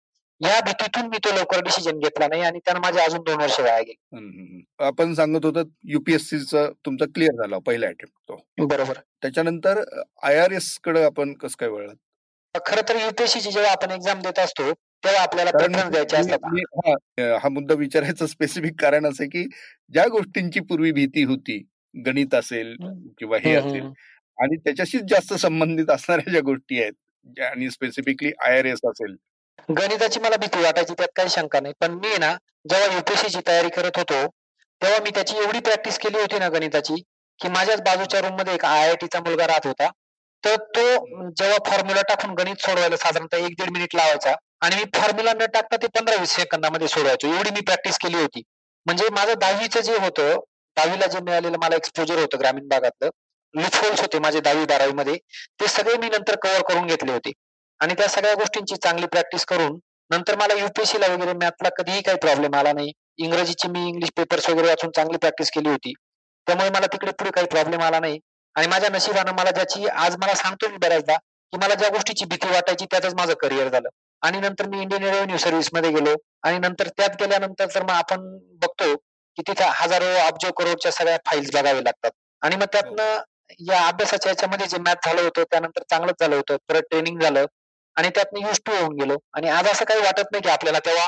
या भीतीतून मी तो लवकर डिसिजन घेतला नाही आणि त्यानं माझे अजून दोन वर्ष वाया गेले. आपण सांगत होतो युपीएससीचा तुमचा क्लिअर झाला पहिला अटेम्प्ट तो. बरोबर. त्याच्यानंतर आय आर एसकडे आपण कसं काय वळलात खरं तर युपीएससी जेव्हा आपण एक्झाम देत असतो तेव्हा आपल्याला प्रेफरन्स द्यायचे असतात. हा मुद्दा विचारायचं स्पेसिफिक कारण असं की ज्या गोष्टींची पूर्वी भीती होती गणित असेल किंवा हे असेल आणि त्याच्याशीच जास्त संबंधित असणाऱ्या ज्या गोष्टी आहेत आणि स्पेसिफिकली आय आर एस असेल. गणिताची मला भीती वाटायची त्यात काही शंका नाही. पण मी ना जेव्हा युपीएससीची तयारी करत होतो तेव्हा मी त्याची एवढी प्रॅक्टिस केली होती ना गणिताची की माझ्याच बाजूच्या रूममध्ये एक आय आय टीचा मुलगा राहत होता. तर तो जेव्हा फॉर्म्युला टाकून गणित सोडवायला साधारणतः एक दीड मिनिट लावायचा आणि मी फॉर्म्युला न टाकता ते पंधरा वीस सेकंदामध्ये सोडवायचो. एवढी मी प्रॅक्टिस केली होती. म्हणजे माझं दहावीचं जे होतं दहावीला जे मिळालेलं मला एक्सपोजर होतं ग्रामीण भागातलं लुफोल्स होते माझे दहावी बारावी मध्ये. ते सगळे मी नंतर कव्हर करून घेतले होते. आणि त्या सगळ्या गोष्टींची चांगली प्रॅक्टिस करून नंतर मला युपीएससी ला वगैरे मॅथला कधीही काही प्रॉब्लेम आला नाही. इंग्रजीची मी इंग्लिश पेपर्स वगैरे वाचून चांगली प्रॅक्टिस केली होती. त्यामुळे मला तिकडे पुढे काही प्रॉब्लेम आला नाही. आणि माझ्या नशिबानं मला ज्याची आज मला सांगतो मी बऱ्याचदा की मला ज्या गोष्टीची भीती वाटायची त्यातच माझं करिअर झालं. आणि नंतर मी इंडियन रेव्हेन्यू सर्व्हिसमध्ये गेलो. आणि नंतर त्यात गेल्यानंतर तर मग आपण बघतो की तिथे हजारो अब्ज करोडच्या सगळ्या फाईल्स बघाव्या लागतात. आणि मग त्यातनं या अभ्यासाच्या याच्यामध्ये जे मॅथ झालं होतं त्यानंतर चांगलंच झालं होतं. परत ट्रेनिंग झालं आणि त्यातनं युज टू होऊन गेलो. आणि आज असं काही वाटत नाही की आपल्याला तेव्हा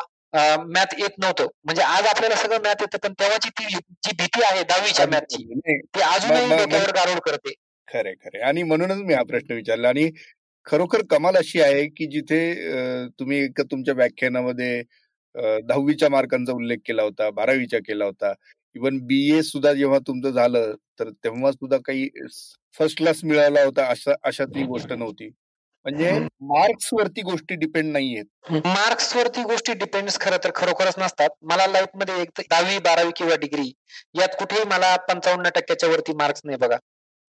मॅथ येत नव्हतं. म्हणजे आज आपल्याला सगळं मॅथ येतं पण तेव्हाची ती जी भीती आहे दहावीच्या मॅथची ती अजूनही डोक्यावर गारोड करते. खरे खरे. आणि म्हणूनच मी हा प्रश्न विचारला आणि खरोखर कमाल अशी आहे की जिथे तुम्ही तुमच्या व्याख्यानामध्ये दहावीच्या मार्कांचा उल्लेख केला होता बारावीच्या केला होता. इवन बी ए सुद्धा जेव्हा तुमचं झालं तर तेव्हा सुद्धा काही फर्स्ट क्लास मिळाला होता अशा अशातली गोष्ट नव्हती. म्हणजे मार्क्स वरती गोष्टी डिपेंड नाहीयेत. मार्क्स वरती गोष्टी डिपेंड खरं तर खरोखरच नसतात. मला लाईफमध्ये एक दहावी बारावी किंवा डिग्री यात कुठेही मला पंचावन्न टक्क्याच्या वरती मार्क्स नाही बघा.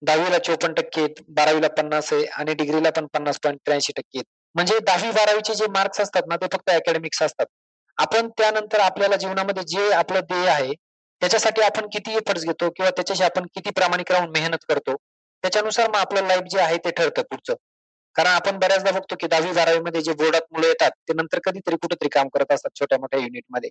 दहावीला चोपन्न टक्के बारावीला पन्नास आहे आणि डिग्रीला पण पन्नास पॉईंट त्र्याऐंशी टक्के म्हणजे दहावी बारावीचे जे मार्क्स असतात ना ते फक्त अकॅडमिक्स असतात. आपण त्यानंतर आपल्याला जीवनामध्ये जे आपलं ध्येय आहे त्याच्यासाठी आपण किती एफर्ट्स घेतो किंवा त्याच्याशी आपण किती प्रामाणिक राहून मेहनत करतो त्याच्यानुसार मग आपलं लाईफ जे आहे ते ठरतं पुढचं. कारण आपण बऱ्याचदा बघतो की दहावी बारावी मध्ये जे बोर्डात मुलं येतात ते नंतर कधीतरी कुठेतरी काम करत असतात छोट्या मोठ्या युनिटमध्ये.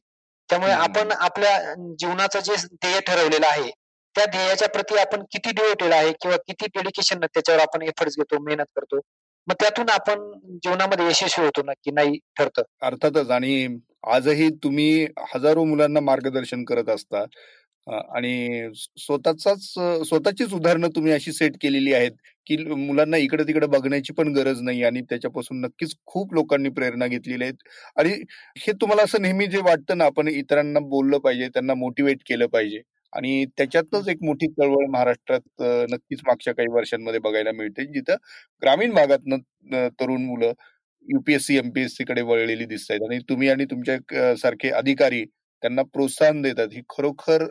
त्यामुळे आपण आपल्या जीवनाचं जे ध्येय ठरवलेलं आहे त्या ध्येयाच्या प्रती आपण किती डिवोटेड आहे किंवा किती डेडिकेशन त्याच्यावर आपण एफर्ट्स घेतो मेहनत करतो मग त्यातून आपण जीवनामध्ये यशस्वी होतो ना की नाही ठरतं. अर्थातच. आणि आजही तुम्ही हजारो मुलांना मार्गदर्शन करत असता. आणि स्वतःचाच स्वतःचीच उदाहरणं तुम्ही अशी सेट केलेली आहेत की मुलांना इकडे तिकडे बघण्याची पण गरज नाही आणि त्याच्यापासून नक्कीच खूप लोकांनी प्रेरणा घेतलेली आहेत आणि हे तुम्हाला असं नेहमी जे वाटतं ना आपण इतरांना बोललं पाहिजे त्यांना मोटिवेट केलं पाहिजे. आणि त्याच्यातच एक मोठी चळवळ महाराष्ट्रात नक्कीच मागच्या काही वर्षांमध्ये बघायला मिळते जिथं ग्रामीण भागातनं तरुण मुलं युपीएससी एमपीएससी कडे वळलेली दिसत आहेत आणि तुम्ही आणि तुमच्या सारखे अधिकारी त्यांना प्रोत्साहन देतात. ही खरोखर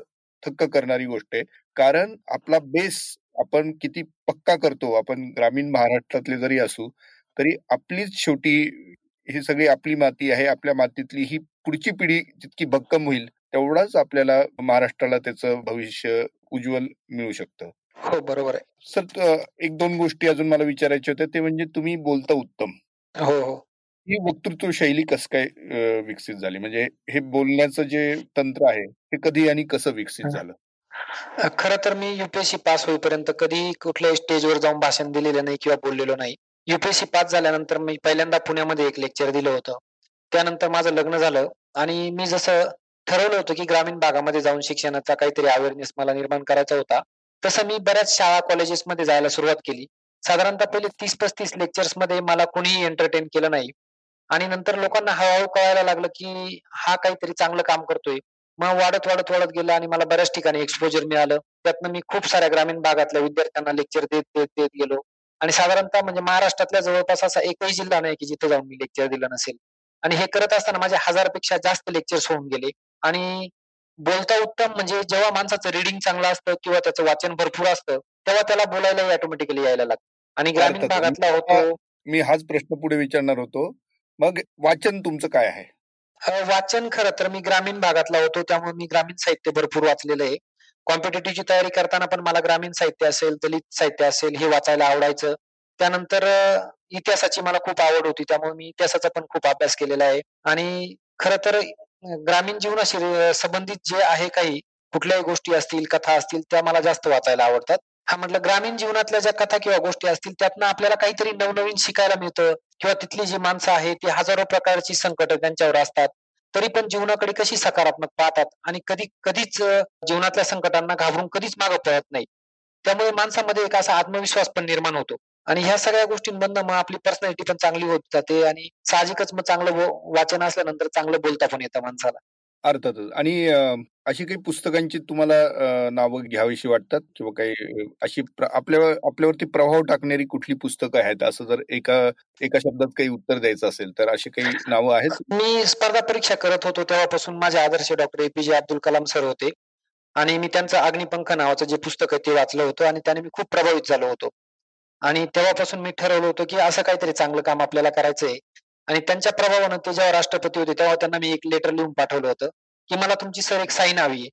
थक्क करणारी गोष्ट आहे. कारण आपला बेस आपण किती पक्का करतो आपण ग्रामीण महाराष्ट्रातले जरी असू तरी आपलीच शेवटी ही सगळी आपली माती आहे. आपल्या मातीतली ही पुढची पिढी जितकी भक्कम होईल तेवढाच आपल्याला महाराष्ट्राला त्याचं भविष्य उज्ज्वल मिळू शकतं. हो बरोबर आहे. सर एक दोन गोष्टी अजून मला विचारायच्या होत्या. ते म्हणजे तुम्ही बोलता उत्तम. हो हो. ही वक्तृत्व शैली कसं काय विकसित झाली? म्हणजे हे बोलण्याचं जे तंत्र आहे हे कधी आणि कसं विकसित झालं? खर तर मी युपीएससी पास होईपर्यंत कधी कुठल्याही स्टेजवर जाऊन भाषण दिलेलं नाही किंवा बोललेलो नाही. युपीएससी पास झाल्यानंतर मी पहिल्यांदा पुण्यामध्ये एक लेक्चर दिलं होतं. त्यानंतर माझं लग्न झालं आणि मी जसं ठरवलं होतं की ग्रामीण भागामध्ये जाऊन शिक्षणाचा काहीतरी अवेअरनेस मला निर्माण करायचा होता तसं मी बऱ्याच शाळा कॉलेजेसमध्ये जायला सुरुवात केली. साधारणतः पहिले तीस पस्तीस लेक्चर्समध्ये मला कोणीही एंटरटेन केलं नाही. आणि नंतर लोकांना हळूहळू कळायला लागलं की हा काहीतरी चांगलं काम करतोय. मग वाढत वाढत वाढत गेलं आणि मला बऱ्याच ठिकाणी एक्सपोजर मिळालं. त्यातनं मी खूप साऱ्या ग्रामीण भागातल्या विद्यार्थ्यांना लेक्चर देत देत देत गेलो. आणि साधारणतः म्हणजे महाराष्ट्रातल्या जवळपास असा एकही जिल्हा नाही की जिथे जाऊन मी लेक्चर दिलं नसेल. आणि हे करत असताना माझे हजारपेक्षा जास्त लेक्चर्स होऊन गेले. आणि बोलता उत्तम म्हणजे जेव्हा माणसाचं रिडिंग चांगलं असतं किंवा त्याचं वाचन भरपूर असतं तेव्हा त्याला बोलायलाही ऑटोमॅटिकली यायला लागतं. आणि ग्रामीण भागातला होतो. मी हाच प्रश्न पुढे विचारणार होतो. मग वाचन तुमचं काय आहे? वाचन खरं तर मी ग्रामीण भागातला होतो. त्यामुळे मी ग्रामीण साहित्य भरपूर वाचलेलं आहे. कॉम्पिटेटिव्हची तयारी करताना पण मला ग्रामीण साहित्य असेल दलित साहित्य असेल हे वाचायला आवडायचं. त्यानंतर इतिहासाची मला खूप आवड होती. त्यामुळे मी इतिहासाचा पण खूप अभ्यास केलेला आहे. आणि खर तर ग्रामीण जीवनाशी संबंधित जे आहे काही कुठल्याही गोष्टी असतील कथा असतील त्या मला जास्त वाचायला आवडतात. हा म्हटलं ग्रामीण जीवनातल्या ज्या कथा किंवा गोष्टी असतील त्यातनं आपल्याला काहीतरी नवनवीन शिकायला मिळतं. किंवा तिथली जी माणसं आहेत ती हजारो प्रकारची संकट त्यांच्यावर असतात. तरी पण जीवनाकडे कशी सकारात्मक पाहतात? आणि कधी कधीच जीवनातल्या संकटांना घाबरून कधीच मागं पळत नाही. त्यामुळे माणसामध्ये एक असा आत्मविश्वास पण निर्माण होतो. आणि ह्या सगळ्या गोष्टींमधनं मग आपली पर्सनॅलिटी पण चांगली होत जाते आणि साहजिकच मग चांगलं वाचन असल्यानंतर चांगलं बोलता पण येतं माणसाला. अर्थातच. आणि अशी काही पुस्तकांची तुम्हाला नावं घ्यावीशी वाटतात? किंवा काही अशी आपल्या आपल्यावरती प्रभाव टाकणारी कुठली पुस्तकं आहेत? असं जर एका एका शब्दात काही उत्तर द्यायचं असेल तर अशी काही नावं आहेत? मी स्पर्धा परीक्षा करत होतो तेव्हापासून. माझे आदर्श डॉक्टर एपीजे अब्दुल कलाम सर होते. आणि मी त्यांचं अग्निपंख नावाचं जे पुस्तक आहे ते वाचलं होतं. आणि त्याने मी खूप प्रभावित झालो होतो. आणि तेव्हापासून मी ठरवलं होतं की असं काहीतरी चांगलं काम आपल्याला करायचंय. आणि त्यांच्या प्रभावानं ते जेव्हा राष्ट्रपती होते तेव्हा त्यांना मी एक लेटर लिहून पाठवलं होतं. की मला तुमची सर एक साईन हवी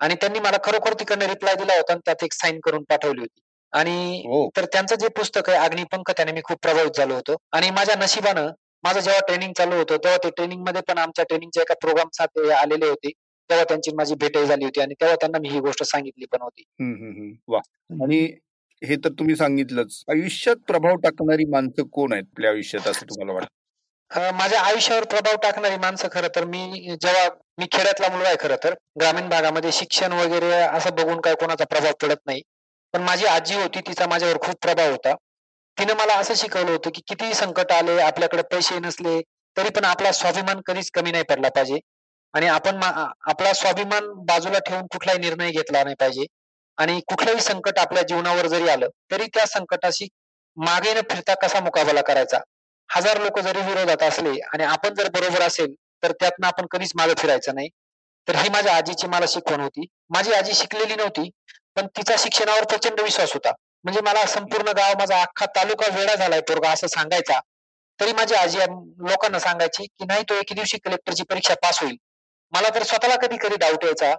आणि त्यांनी मला खरोखर तिकडनं रिप्लाय दिला होता आणि त्यात एक साईन करून पाठवली होती. आणि हो. तर त्यांचं जे पुस्तक आहे अग्निपंख त्याने मी खूप प्रभावित झालो होतो. आणि माझ्या नशिबानं माझं जेव्हा ट्रेनिंग चालू होतं तेव्हा ते ट्रेनिंगमध्ये पण आमच्या ट्रेनिंगच्या एका प्रोग्रामसाठी आलेले होते. तेव्हा त्यांची माझी भेटही झाली होती आणि तेव्हा त्यांना मी ही गोष्ट सांगितली पण होती. वा. आणि हे तर तुम्ही सांगितलंच. आयुष्यात प्रभाव टाकणारी माणसं कोण आहेत आपल्या आयुष्यात असं तुम्हाला वाटतं? माझ्या आयुष्यावर प्रभाव टाकणारी माणसं खरं तर मी जेव्हा मी खेड्यातला मुलगा आहे खरं तर. ग्रामीण भागामध्ये शिक्षण वगैरे असं बघून काय कोणाचा प्रभाव पडत नाही. पण माझी आजी होती तिचा माझ्यावर खूप प्रभाव होता. तिने मला असं शिकवलं होतं की कितीही संकट आले आपल्याकडे पैसे नसले तरी पण आपला स्वाभिमान कधीच कमी नाही पडला पाहिजे. आणि आपण आपला स्वाभिमान बाजूला ठेवून कुठलाही निर्णय घेतला नाही पाहिजे. आणि कुठलंही संकट आपल्या जीवनावर जरी आलं तरी त्या संकटाशी मागे न फिरता कसा मुकाबला करायचा? हजार लोक जरी विरोधात असले आणि आपण जर बरोबर असेल तर त्यातनं आपण कधीच मागे फिरायचं नाही. तर ही माझ्या आजीची मला शिकवण होती. माझी आजी शिकलेली नव्हती पण तिचा शिक्षणावर प्रचंड विश्वास होता. म्हणजे मला संपूर्ण गाव माझा अख्खा तालुका वेळा झालाय पोरगा असं सांगायचा. तरी माझी आजी लोकांना सांगायची की नाही तो एके दिवशी कलेक्टरची परीक्षा पास होईल. मला तर स्वतःला कधी कधी डाऊट यायचा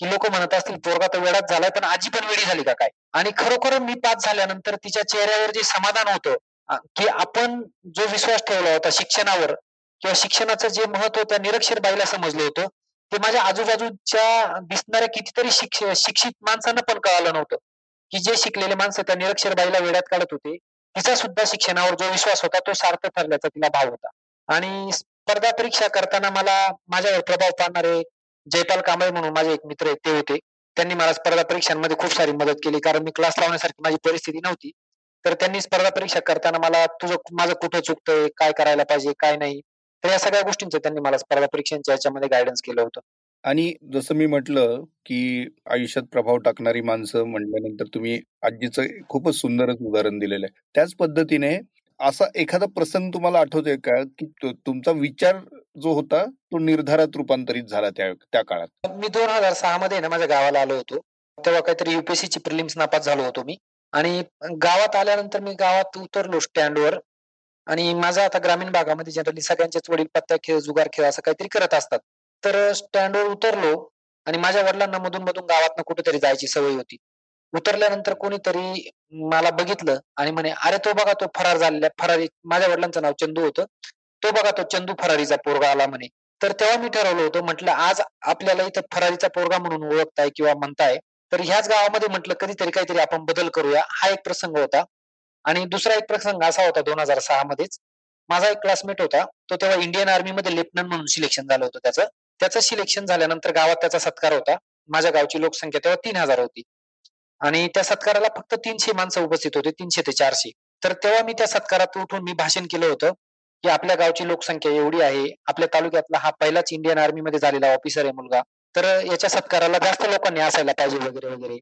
की लोक म्हणत असतील पोरगा तर वेळात झालाय पण आजी पण वेळी झाली का काय? आणि खरोखर मी पास झाल्यानंतर तिच्या चेहऱ्यावर जे समाधान होतं की आपण जो विश्वास ठेवला होता शिक्षणावर किंवा शिक्षणाचं जे महत्त्व त्या निरक्षर बाईला समजलं होतं ते माझ्या आजूबाजूच्या दिसणाऱ्या कितीतरी शिक्ष शिक्षित माणसांना पण कळालं नव्हतं. की जे शिकलेले माणसं त्या निरक्षर बाईला वेड्यात काढत होते तिचा सुद्धा शिक्षणावर जो विश्वास होता तो सार्थ ठरल्याचा तिला भाव होता. आणि स्पर्धा परीक्षा करताना मला माझ्यावर प्रभाव पाडणारे जयपाल कांबळे म्हणून माझे एक मित्र आहेत ते होते. त्यांनी मला स्पर्धा परीक्षांमध्ये खूप सारी मदत केली कारण मी क्लास लावण्यासारखी माझी परिस्थिती नव्हती. तर त्यांनी स्पर्धा परीक्षा करताना मला तुझं माझं कुठं चुकतंय? काय करायला पाहिजे? काय नाही? तर या सगळ्या गोष्टींचं त्यांनी मला स्पर्धा परीक्षांच्या याच्यामध्ये गायडन्स केलं होतं. आणि जसं मी म्हटलं की आयुष्यात प्रभाव टाकणारी माणसं म्हटल्यानंतर तुम्ही आजीचं खूपच सुंदरच उदाहरण दिलेलं आहे. त्याच पद्धतीने असा एखादा प्रसंग तुम्हाला आठवतोय का? की तुमचा विचार जो होता तो निर्धारात रूपांतरित झाला त्या त्या काळात. मी दोन हजार सहा मध्ये ना माझ्या गावाला आलो होतो. तेव्हा काहीतरी युपीएससी ची प्रिलिम्स नापास झालो होतो मी. आणि गावात आल्यानंतर मी गावात उतरलो स्टँडवर आणि माझा आता ग्रामीण भागामध्ये जनरली सगळ्यांचेच वडील पत्ता खेळ जुगार खेळ असं काहीतरी करत असतात. तर स्टँडवर उतरलो आणि माझ्या वडिलांना मधून मधून गावात कुठेतरी जायची सवय होती. उतरल्यानंतर कोणीतरी मला बघितलं आणि म्हणे अरे तो बघा तो फरार झालेला फरारी माझ्या वडिलांचं नाव चंदू होतं. तो बघा तो चंदू फरारीचा पोरगा आला म्हणे. तर तेव्हा मी ठरवलं होतं म्हटलं आज आपल्याला इथं फरारीचा पोरगा म्हणून ओळखताय किंवा म्हणताय तर ह्याच गावामध्ये म्हटलं कधीतरी काहीतरी आपण बदल करूया. हा एक प्रसंग होता. आणि दुसरा एक प्रसंग असा होता दोन हजार सहा मध्येच. माझा एक क्लासमेट होता तो तेव्हा इंडियन आर्मी मध्ये लेफ्टनंट म्हणून सिलेक्शन झालं होतं त्याचं. त्याचं सिलेक्शन झाल्यानंतर गावात त्याचा सत्कार होता. माझ्या गावची लोकसंख्या तेव्हा तीन हजार होती. आणि त्या सत्काराला फक्त तीनशे माणसं उपस्थित होते तीनशे ते चारशे. तर तेव्हा मी त्या सत्कारात उठून मी भाषण केलं होतं की आपल्या गावची लोकसंख्या एवढी आहे आपल्या तालुक्यातला हा पहिलाच इंडियन आर्मी मध्ये झालेला ऑफिसर आहे मुलगा. तर याच्या सत्काराला जास्त लोकांनी असायला पाहिजे वगैरे वगैरे.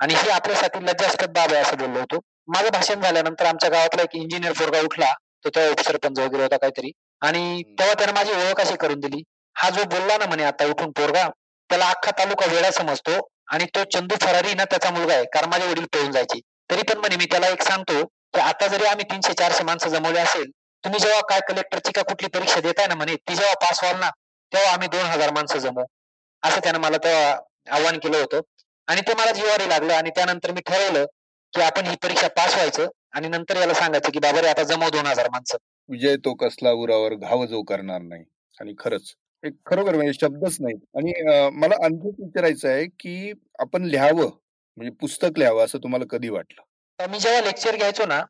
आणि हे आपल्यासाठी लज्जास्पद बाब आहे असं बोललो होतो. माझं भाषण झाल्यानंतर आमच्या गावातला एक इंजिनियर पोरगा उठला. तो तेव्हा उपसरपंच वगैरे होता काहीतरी. आणि तेव्हा त्याने माझी ओळख अशी करून दिली. हा जो बोलला ना म्हणे आता उठून पोरगा त्याला अख्खा तालुका वेळा समजतो आणि तो चंदू फरारी ना त्याचा मुलगा आहे. कारण माझे वडील पळून जायचे. तरी पण म्हणे मी त्याला एक सांगतो की आता जरी आम्ही तीनशे चारशे माणसं जमवले असेल तुम्ही जेव्हा काय कलेक्टरची का कुठली परीक्षा देताय ना म्हणे ती जेव्हा पास व्हाल ना तेव्हा आम्ही दोन हजार माणसं जमवू. असं त्यानं मला तेव्हा आव्हान केलं होतं. आणि ते मला जिवारी लागलं आणि त्यानंतर मी ठरवलं की आपण ही परीक्षा पास व्हायचं आणि नंतर याला सांगायचं की बाबा रे आता जमव दोन हजार माणसं. विजय तो कसला उरावर घाव जो करणार नाही. आणि खरंच एक खरोखर म्हणजे शब्दच नाही. आणि मला आणखी विचारायचं आहे की आपण लिहावं म्हणजे पुस्तक लिहावं असं तुम्हाला कधी वाटलं? मी जेव्हा लेक्चर घ्यायचो ना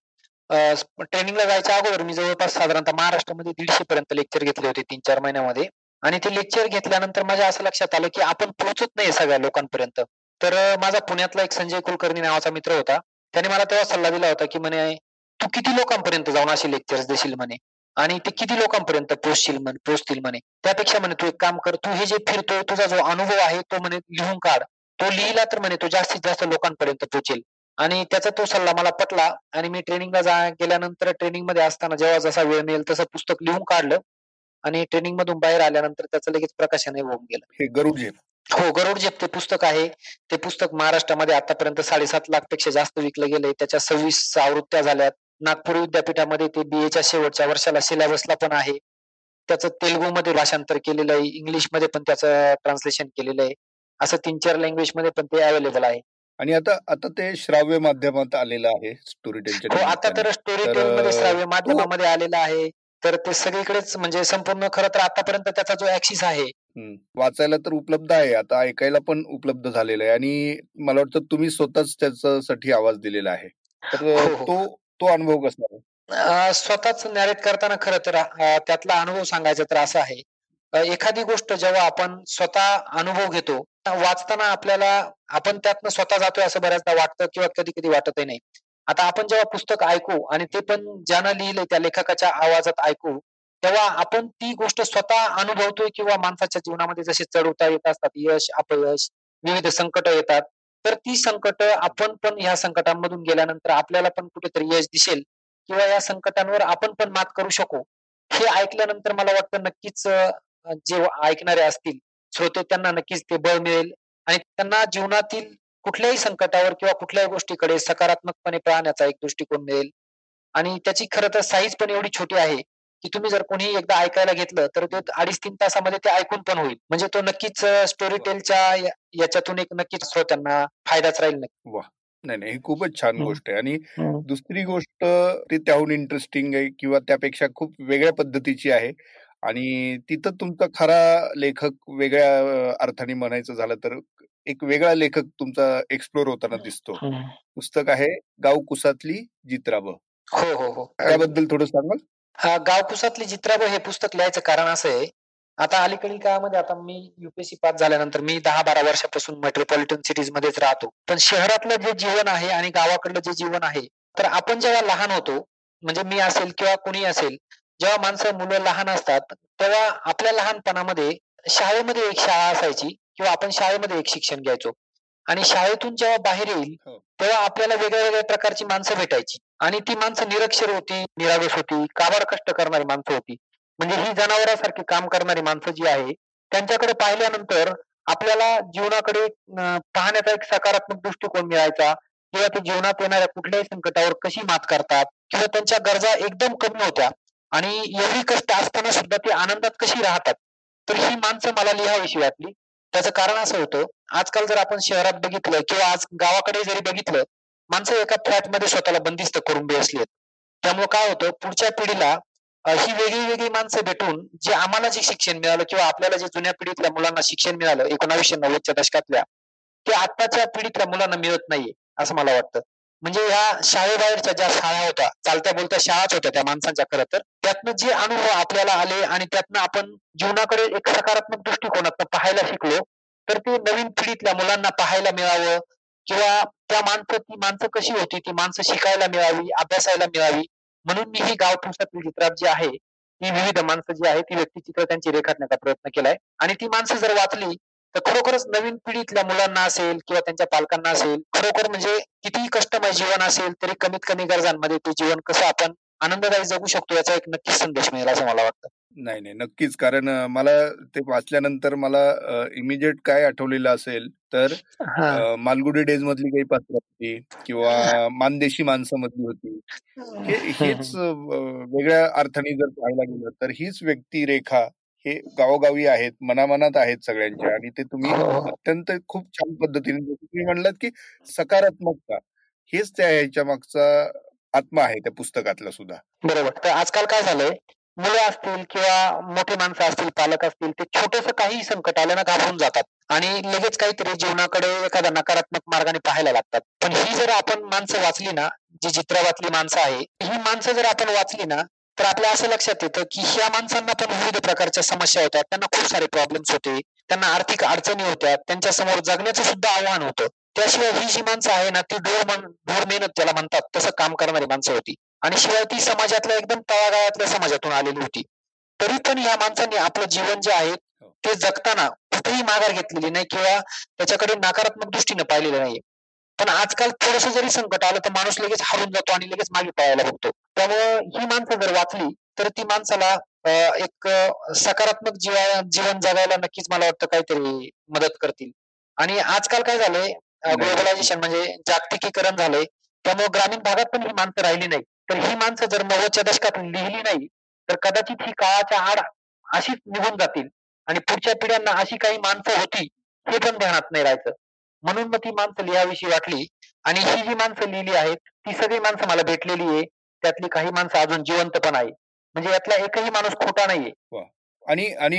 ट्रेनिंगला जायच्या अगोदर मी जवळपास साधारणतः महाराष्ट्रामध्ये दीडशे पर्यंत लेक्चर घेतले होते तीन चार महिन्यामध्ये. आणि ते लेक्चर घेतल्यानंतर माझ्या असं लक्षात आलं की आपण पोहोचत नाही सगळ्या लोकांपर्यंत. तर माझा पुण्यातला एक संजय कुलकर्णी नावाचा मित्र होता. त्याने मला तेव्हा सल्ला दिला होता की म्हणे तू किती लोकांपर्यंत जाऊन असे लेक्चर्स देशील म्हणे? आणि ते किती लोकांपर्यंत पोचशील म्हणे पोचतील म्हणे? त्यापेक्षा म्हणे तू एक काम कर तू हे जे फिरतो तुझा जो अनुभव आहे तो म्हणे लिहून काढ. तो लिहिला तर म्हणे तो जास्तीत जास्त लोकांपर्यंत पोचेल. आणि त्याचा तो सल्ला मला पटला आणि मी ट्रेनिंगला जा गेल्यानंतर ट्रेनिंगमध्ये असताना जेव्हा जसा वेळ मिळेल तसं पुस्तक लिहून काढलं. आणि ट्रेनिंग मधून बाहेर आल्यानंतर त्याचं लगेच प्रकाशन होऊन गेलं. हे गरुडजी. हो गरुड झेप ते पुस्तक आहे ते पुस्तक महाराष्ट्रामध्ये आतापर्यंत साडेसात लाखपेक्षा जास्त विकलं गेलंय. त्याच्या सव्वीस आवृत्त्या झाल्यात. नागपूर विद्यापीठामध्ये ते बी एच्या शेवटच्या वर्षाला सिलेबसला पण आहे. त्याचं तेलगू मध्ये भाषांतर केलेलं आहे. इंग्लिशमध्ये पण त्याचं ट्रान्सलेशन केलेलं आहे. असं तीन चार लँग्वेजमध्ये पण ते अवेलेबल आहे. आणि आता आता ते श्राव्य माध्यमात आलेलं आहे स्टोरी टेलच्या हो आता तर स्टोरी टेल मध्ये श्राव्य माध्यमामध्ये आलेलं आहे. तर ते सगळीकडेच म्हणजे संपूर्ण खरं तर आतापर्यंत त्याचा जो ऍक्सिस आहे. वाचायला तर उपलब्ध आहे. आता ऐकायला पण उपलब्ध झालेलं आहे. आणि मला वाटतं तुम्ही स्वतःच त्याच्यासाठी आवाज दिलेला आहे. तर हो, हो. तो तो अनुभव कसा स्वतःच नॅरेट करताना खरं तर त्यातला अनुभव सांगायचा तर असा आहे. एखादी गोष्ट जेव्हा आपण स्वतः अनुभव घेतो वाचताना आपल्याला आपण त्यातनं स्वतः जातोय असं बऱ्याचदा वाटतं किंवा कधी कधी वाटतही नाही. आता आपण जेव्हा पुस्तक ऐकू आणि ते पण ज्यानं लिहिलंय त्या लेखकाच्या आवाजात ऐकू तेव्हा आपण ती गोष्ट स्वतः अनुभवतोय किंवा माणसाच्या जीवनामध्ये जसे चढ उतार येत असतात यश अपयश विविध संकट येतात तर ती संकट आपण पण ह्या संकटांमधून गेल्यानंतर आपल्याला पण कुठेतरी यश दिसेल किंवा या संकटांवर आपण पण मात करू शकू. हे ऐकल्यानंतर मला वाटतं नक्कीच जे ऐकणारे असतील श्रोते त्यांना नक्कीच ते बळ मिळेल आणि त्यांना जीवनातील कुठल्याही संकटावर किंवा कुठल्याही गोष्टीकडे सकारात्मकपणे पाहण्याचा एक दृष्टिकोन मिळेल. आणि त्याची खरं तर साईज पण एवढी छोटी आहे की तुम्ही जर कोणी एकदा ऐकायला घेतलं तर ते अडीच तीन तासामध्ये ते ऐकून पण होईल. म्हणजे तो नक्कीच स्टोरी टेलच्या याच्यातून एक नक्कीच श्रोत्यांना फायदाच राहील नक्की. नाही नाही ही खूपच छान गोष्ट आहे. आणि दुसरी गोष्ट ती त्याहून इंटरेस्टिंग आहे किंवा त्यापेक्षा खूप वेगळ्या पद्धतीची आहे. आणि तिथं तुमचा खरा लेखक वेगळ्या अर्थाने म्हणायचं झालं तर एक वेगळा लेखक तुमचा एक्सप्लोर होताना दिसतो. पुस्तक आहे गाव कुसातली जित्राब. हो हो हो. त्याबद्दल थोडं सांगाल? हा गाव कुसातली जित्राब हे पुस्तक लिहायचं कारण असं आहे. आता अलीकडील काळामध्ये आता मी युपीएससी पास झाल्यानंतर मी दहा बारा वर्षापासून मेट्रोपॉलिटन सिटीज मध्येच राहतो. पण शहरातलं जे जीवन आहे आणि गावाकडलं जे जीवन आहे तर आपण जेव्हा लहान होतो म्हणजे मी असेल किंवा कुणी असेल जेव्हा माणसं मुलं लहान असतात तेव्हा आपल्या लहानपणामध्ये शाळेमध्ये एक शाळा असायची किंवा आपण शाळेमध्ये एक शिक्षण घ्यायचो. आणि शाळेतून जेव्हा बाहेर येईल हो. तेव्हा आपल्याला वेगळ्या वेगळ्या प्रकारची माणसं भेटायची. आणि ती माणसं निरक्षर होती निरागस होती काबाड कष्ट करणारी माणसं होती. म्हणजे ही जनावरांसारखी काम करणारी माणसं जी आहे त्यांच्याकडे पाहिल्यानंतर आपल्याला जीवनाकडे पाहण्याचा एक सकारात्मक दृष्टिकोन मिळायचा. किंवा ते जीवनात येणाऱ्या कुठल्याही संकटावर कशी मात करतात किंवा त्यांच्या गरजा एकदम कमी होत्या आणि एवढी कष्ट असताना सुद्धा ते आनंदात कशी राहतात? तर ही माणसं मला लिहावीशी वाटली. त्याचं कारण असं होतं आजकाल जर आपण शहरात बघितलं किंवा आज गावाकडे जरी बघितलं माणसं एका फ्लॅटमध्ये स्वतःला बंदिस्त करून बसलेत त्यामुळे काय होतं पुढच्या पिढीला ही वेगळी वेगळी माणसं भेटून जे आम्हाला जे शिक्षण मिळालं किंवा आपल्याला जे जुन्या पिढीतल्या मुलांना शिक्षण मिळालं एकोणावीसशे नव्वदच्या दशकातल्या ते आत्ताच्या पिढीतल्या मुलांना मिळत नाहीये असं मला वाटतं. म्हणजे ह्या शाळेबाहेरच्या ज्या शाळा होत्या चालत्या बोलत्या शाळाच होत्या त्या माणसांच्या खरं तर त्यातनं जे अनुभव आपल्याला आले आणि त्यातनं आपण जीवनाकडे एक सकारात्मक दृष्टिकोनात पाहायला शिकलो तर ते नवीन पिढीतल्या मुलांना पाहायला मिळावं किंवा त्या माणसं ती माणसं कशी होती ती माणसं शिकायला मिळावी अभ्यासायला मिळावी म्हणून मी ही गाव चित्रात जी आहे ती विविध माणसं जी आहे ती व्यक्तिचित्र त्यांची रेखाटण्याचा प्रयत्न केलाय. आणि ती माणसं जर वाचली तर खरोखरच नवीन पिढीतल्या मुलांना असेल किंवा त्यांच्या पालकांना असेल खरोखर म्हणजे कितीही कष्टमय जीवन असेल तरी कमीत कमी गरजांमध्ये ते जीवन कसं आपण आनंददायी जगू शकतो याचा एक नक्कीच संदेश मिळेल असं मला वाटतं. नाही नाही. नक्कीच. कारण मला ते वाचल्यानंतर मला इमिजिएट काय आठवलेलं असेल तर मालगुडी डेज मधली काही पात्र होती किंवा मानदेशी माणसं मधली होती. हे. हेच वेगळ्या अर्थाने जर पाहायला गेलं तर हीच व्यक्तिरेखा हे गावोगावी आहेत मनामनात आहेत सगळ्यांच्या आणि ते तुम्ही हो, हो. अत्यंत खूप छान पद्धतीने तुम्ही म्हणलात की सकारात्मकता हेच त्या ह्याच्या मागचा आत्मा आहे त्या पुस्तकातला सुद्धा. बरोबर. तर आजकाल काय झालंय? मुलं असतील किंवा मोठी माणसं असतील पालक असतील ते छोटस काही संकट आलं ना घाबरून जातात आणि लगेच काहीतरी जीवनाकडे एखाद्या नकारात्मक मार्गाने पाहायला लागतात. पण ही जर आपण माणसं वाचली ना जी चित्रावातली माणसं आहे ही माणसं जर आपण वाचली ना तर आपल्या असं लक्षात येतं की ह्या माणसांना पण विविध प्रकारच्या समस्या होत्या. त्यांना खूप सारे प्रॉब्लेम्स होते. त्यांना आर्थिक अडचणी होत्या. त्यांच्यासमोर जगण्याचं सुद्धा आव्हान होतं. त्याशिवाय ही जी माणसं आहे ना ती ढोर ढोर मेहनत त्याला म्हणतात. तसं काम करणारी माणसं होती. आणि शिवाय ती समाजातल्या एकदम तळागाळातल्या समाजातून आलेली होती. तरी पण या माणसांनी आपलं जीवन जे आहे ते जगताना कुठेही माघार घेतलेली नाही किंवा त्याच्याकडे नकारात्मक दृष्टीने पाहिलेलं नाही पण आजकाल थोडस जरी संकट आलं तर माणूस लगेच हरून जातो आणि लगेच मागे पळायला बघतो. त्यामुळं ही माणसं जर वाचली तर ती माणसाला एक सकारात्मक जीवा जीवन जगायला नक्कीच मला वाटतं काहीतरी मदत करतील. आणि आजकाल काय झालंय ग्लोबलायझेशन म्हणजे जागतिकीकरण झालंय. त्यामुळे ग्रामीण भागात पण ही माणसं राहिली नाही तर ही माणसं जर नव्वदच्या दशकात लिहिली नाही तर कदाचित ही काळाच्या आड अशीच निघून जातील. आणि पुढच्या पिढ्यांना अशी काही माणसं होती हे पण ध्यानात नाही राहायचं. म्हणून मग ती माणसं लिहावीशी वाटली. आणि ही जी माणसं लिहिली आहेत ती सगळी माणसं मला भेटलेली आहे. त्यातली काही माणसं अजून जिवंत पण आहे म्हणजे यातला एकही माणूस खोटा नाहीये. आणि आणि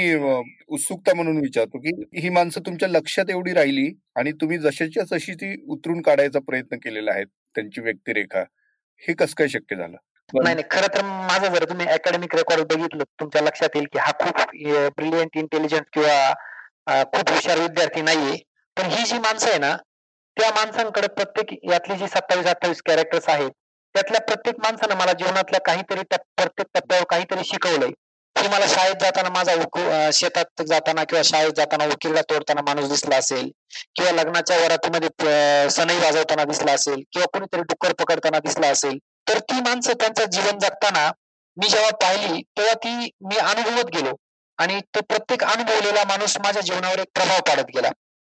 उत्सुकता म्हणून विचारतो की ही माणसं तुमच्या लक्षात एवढी राहिली आणि तुम्ही जशाच्या तशी ती उतरून काढायचा प्रयत्न केलेला आहे त्यांची व्यक्तिरेखा हे कसं काय शक्य झालं? नाही नाही. खरं तर माझं जर तुम्ही अकॅडमिक रेकॉर्ड बघितलं तुमच्या लक्षात येईल की हा खूप ब्रिलियंट इंटेलिजंट किंवा खूप हुशार विद्यार्थी नाहीये. पण ही जी माणसं आहे ना त्या माणसांकडे प्रत्येक यातली जी सत्तावीस अठ्ठावीस कॅरेक्टर्स आहेत त्यातल्या प्रत्येक माणसानं मला जीवनातल्या काहीतरी प्रत्येक टप्प्यावर काहीतरी शिकवलंय. की मला शाळेत जाताना माझा शेतात जाताना किंवा शाळेत जाताना उकिरला तोडताना माणूस दिसला असेल किंवा लग्नाच्या वरातीमध्ये सनई वाजवताना दिसला असेल किंवा कोणीतरी डुक्कर पकडताना दिसला असेल तर ती माणसं त्यांचं जीवन जगताना मी जेव्हा पाहिली तेव्हा ती मी अनुभवत गेलो. आणि तो प्रत्येक अनुभवलेला माणूस माझ्या जीवनावर एक प्रभाव पाडत गेला.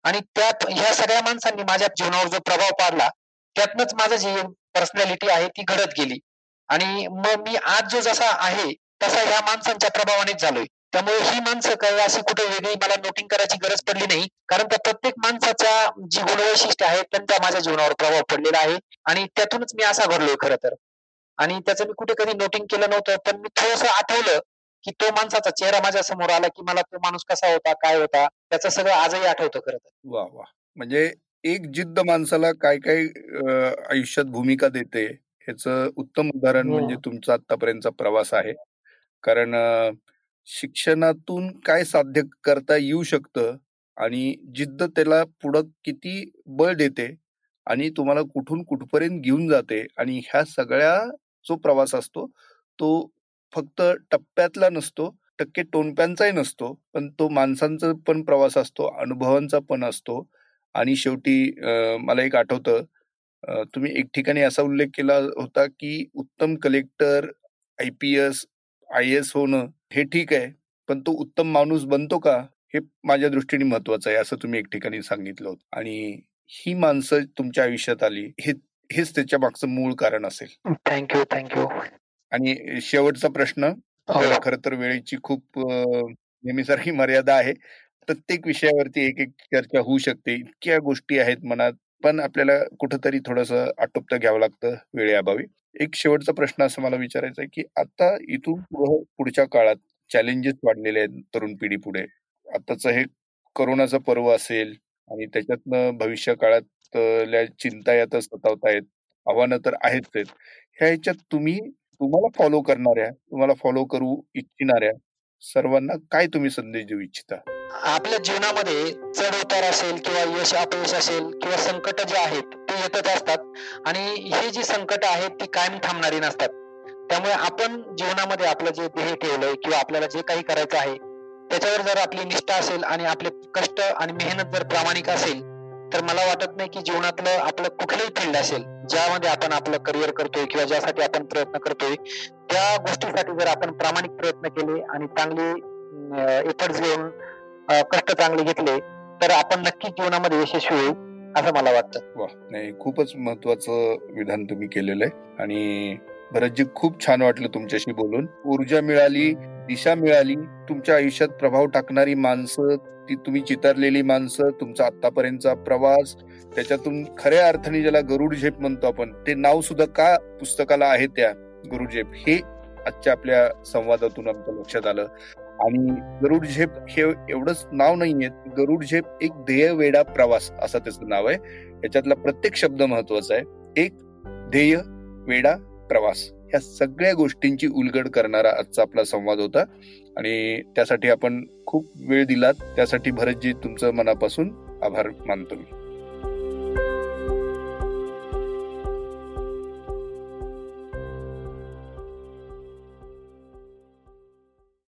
आणि त्यात ह्या सगळ्या माणसांनी माझ्या जीवनावर जो प्रभाव पाडला त्यातनच माझं जे पर्सनॅलिटी आहे ती घडत गेली. आणि मग मी आज जो जसा आहे तसा ह्या माणसांच्या प्रभावानेच झालोय. त्यामुळे ही माणसं काही अशी कुठे वेगळी मला नोटिंग करायची गरज पडली नाही. कारण त्या प्रत्येक माणसाच्या जी गुणवैशिष्ट्य आहेत त्यांचा माझ्या जीवनावर प्रभाव पडलेला आहे. आणि त्यातूनच मी असा घडलोय खरं तर. आणि त्याचं मी कुठे कधी नोटिंग केलं नव्हतं पण मी थोडस आठवलं की तो माणसाचा चेहरा माझ्यासमोर आला की मला तो माणूस कसा होता काय होता त्याचं सगळं आजही आठवतं खरं तर. वा वा. म्हणजे एक जिद्द माणसाला काय काय आयुष्यात भूमिका देते ह्याच उत्तम उदाहरण म्हणजे हो. तुमचा आतापर्यंतचा प्रवास आहे. कारण शिक्षणातून काय साध्य करता येऊ शकतं आणि जिद्द त्याला पुढं किती बळ देते आणि तुम्हाला कुठून कुठपर्यंत घेऊन जाते आणि ह्या सगळ्या जो प्रवास असतो तो फक्त टप्प्यातला नसतो टक्के टोनप्यांचाही नसतो पण तो माणसांचा पण प्रवास असतो अनुभवांचा पण असतो. आणि शेवटी मला एक आठवतं तुम्ही एक ठिकाणी असा उल्लेख केला होता की उत्तम collector I P S I S होणं हे ठीक आहे पण तो उत्तम माणूस बनतो का? हे माझ्या दृष्टीने महत्वाचं आहे असं तुम्ही एक ठिकाणी सांगितलं होतं. आणि ही माणसं तुमच्या आयुष्यात आली हे हेच त्याच्या मागचं मूळ कारण असेल. Thank you thank you. आणि शेवटचा प्रश्न हो. खर तर वेळेची खूप नेहमीसारखी मर्यादा आहे. प्रत्येक विषयावरती एक एक चर्चा होऊ शकते. इतक्या गोष्टी आहेत मनात पण आपल्याला कुठंतरी थोडस आटोपतं घ्यावं लागतं वेळेअभावी. एक शेवटचा प्रश्न असं मला विचारायचा आहे की आता इथून पुढच्या काळात चॅलेंजेस वाढलेले आहेत तरुण पिढी पुढे आताच हे करोनाचं पर्व असेल आणि त्याच्यातनं भविष्य काळात चिंता यात सतावतायत. आव्हानं तर आहेच आहेत. ह्या ह्याच्यात तुम्ही तुम्हाला फॉलो करणाऱ्या तुम्हाला फॉलो करू इच्छिणाऱ्या सर्वांना काय तुम्ही संदेश देऊ इच्छिता? आपल्या जीवनामध्ये चढ उतार असेल किंवा यश अपयश असेल किंवा संकट जे आहेत ते येतच असतात. आणि हे जी संकट आहेत ती कायम थांबणारी नसतात. त्यामुळे आपण जीवनामध्ये आपलं जे ध्येय ठेवलंय किंवा आपल्याला जे काही करायचं आहे त्याच्यावर जर आपली निष्ठा असेल आणि आपले कष्ट आणि मेहनत जर प्रामाणिक असेल तर मला वाटत नाही की जीवनातलं आपलं कुठलंही फील्ड असेल ज्यामध्ये आपण आपलं करिअर करतोय किंवा ज्यासाठी आपण प्रयत्न करतोय त्या गोष्टीसाठी जर आपण प्रामाणिक प्रयत्न केले आणि चांगले एफर्ट्स घेऊन कष्ट चांगले घेतले तर आपण नक्कीच जीवनामध्ये यशस्वी होईल असं मला वाटतं. वा नाही खूपच महत्वाचं विधान तुम्ही केलेलं आहे. आणि भरतजी खूप छान वाटलं तुमच्याशी बोलून. ऊर्जा मिळाली दिशा मिळाली तुमच्या आयुष्यात प्रभाव टाकणारी माणसं ती तुम्ही चितारलेली माणसं तुमचा आतापर्यंतचा प्रवास त्याच्यातून खऱ्या अर्थाने ज्याला गरुड झेप म्हणतो आपण ते नाव सुद्धा का पुस्तकाला आहे त्या गरुड झेप? हे आजच्या आपल्या संवादातून आमच्या लक्षात आलं. आणि गरुड झेप हे एवढंच नाव नाहीये गरुड झेप एक ध्येय वेडा प्रवास असं त्याचं नाव आहे. याच्यातला प्रत्येक शब्द महत्त्वाचा आहे. एक ध्येय वेडा प्रवास. ह्या सगळ्या गोष्टींची उलगड करणारा आजचा आपला संवाद होता. आणि त्यासाठी आपण खूप वेळ दिलात. त्यासाठी भरतजी तुमचं मनापासून आभार मानतो मी.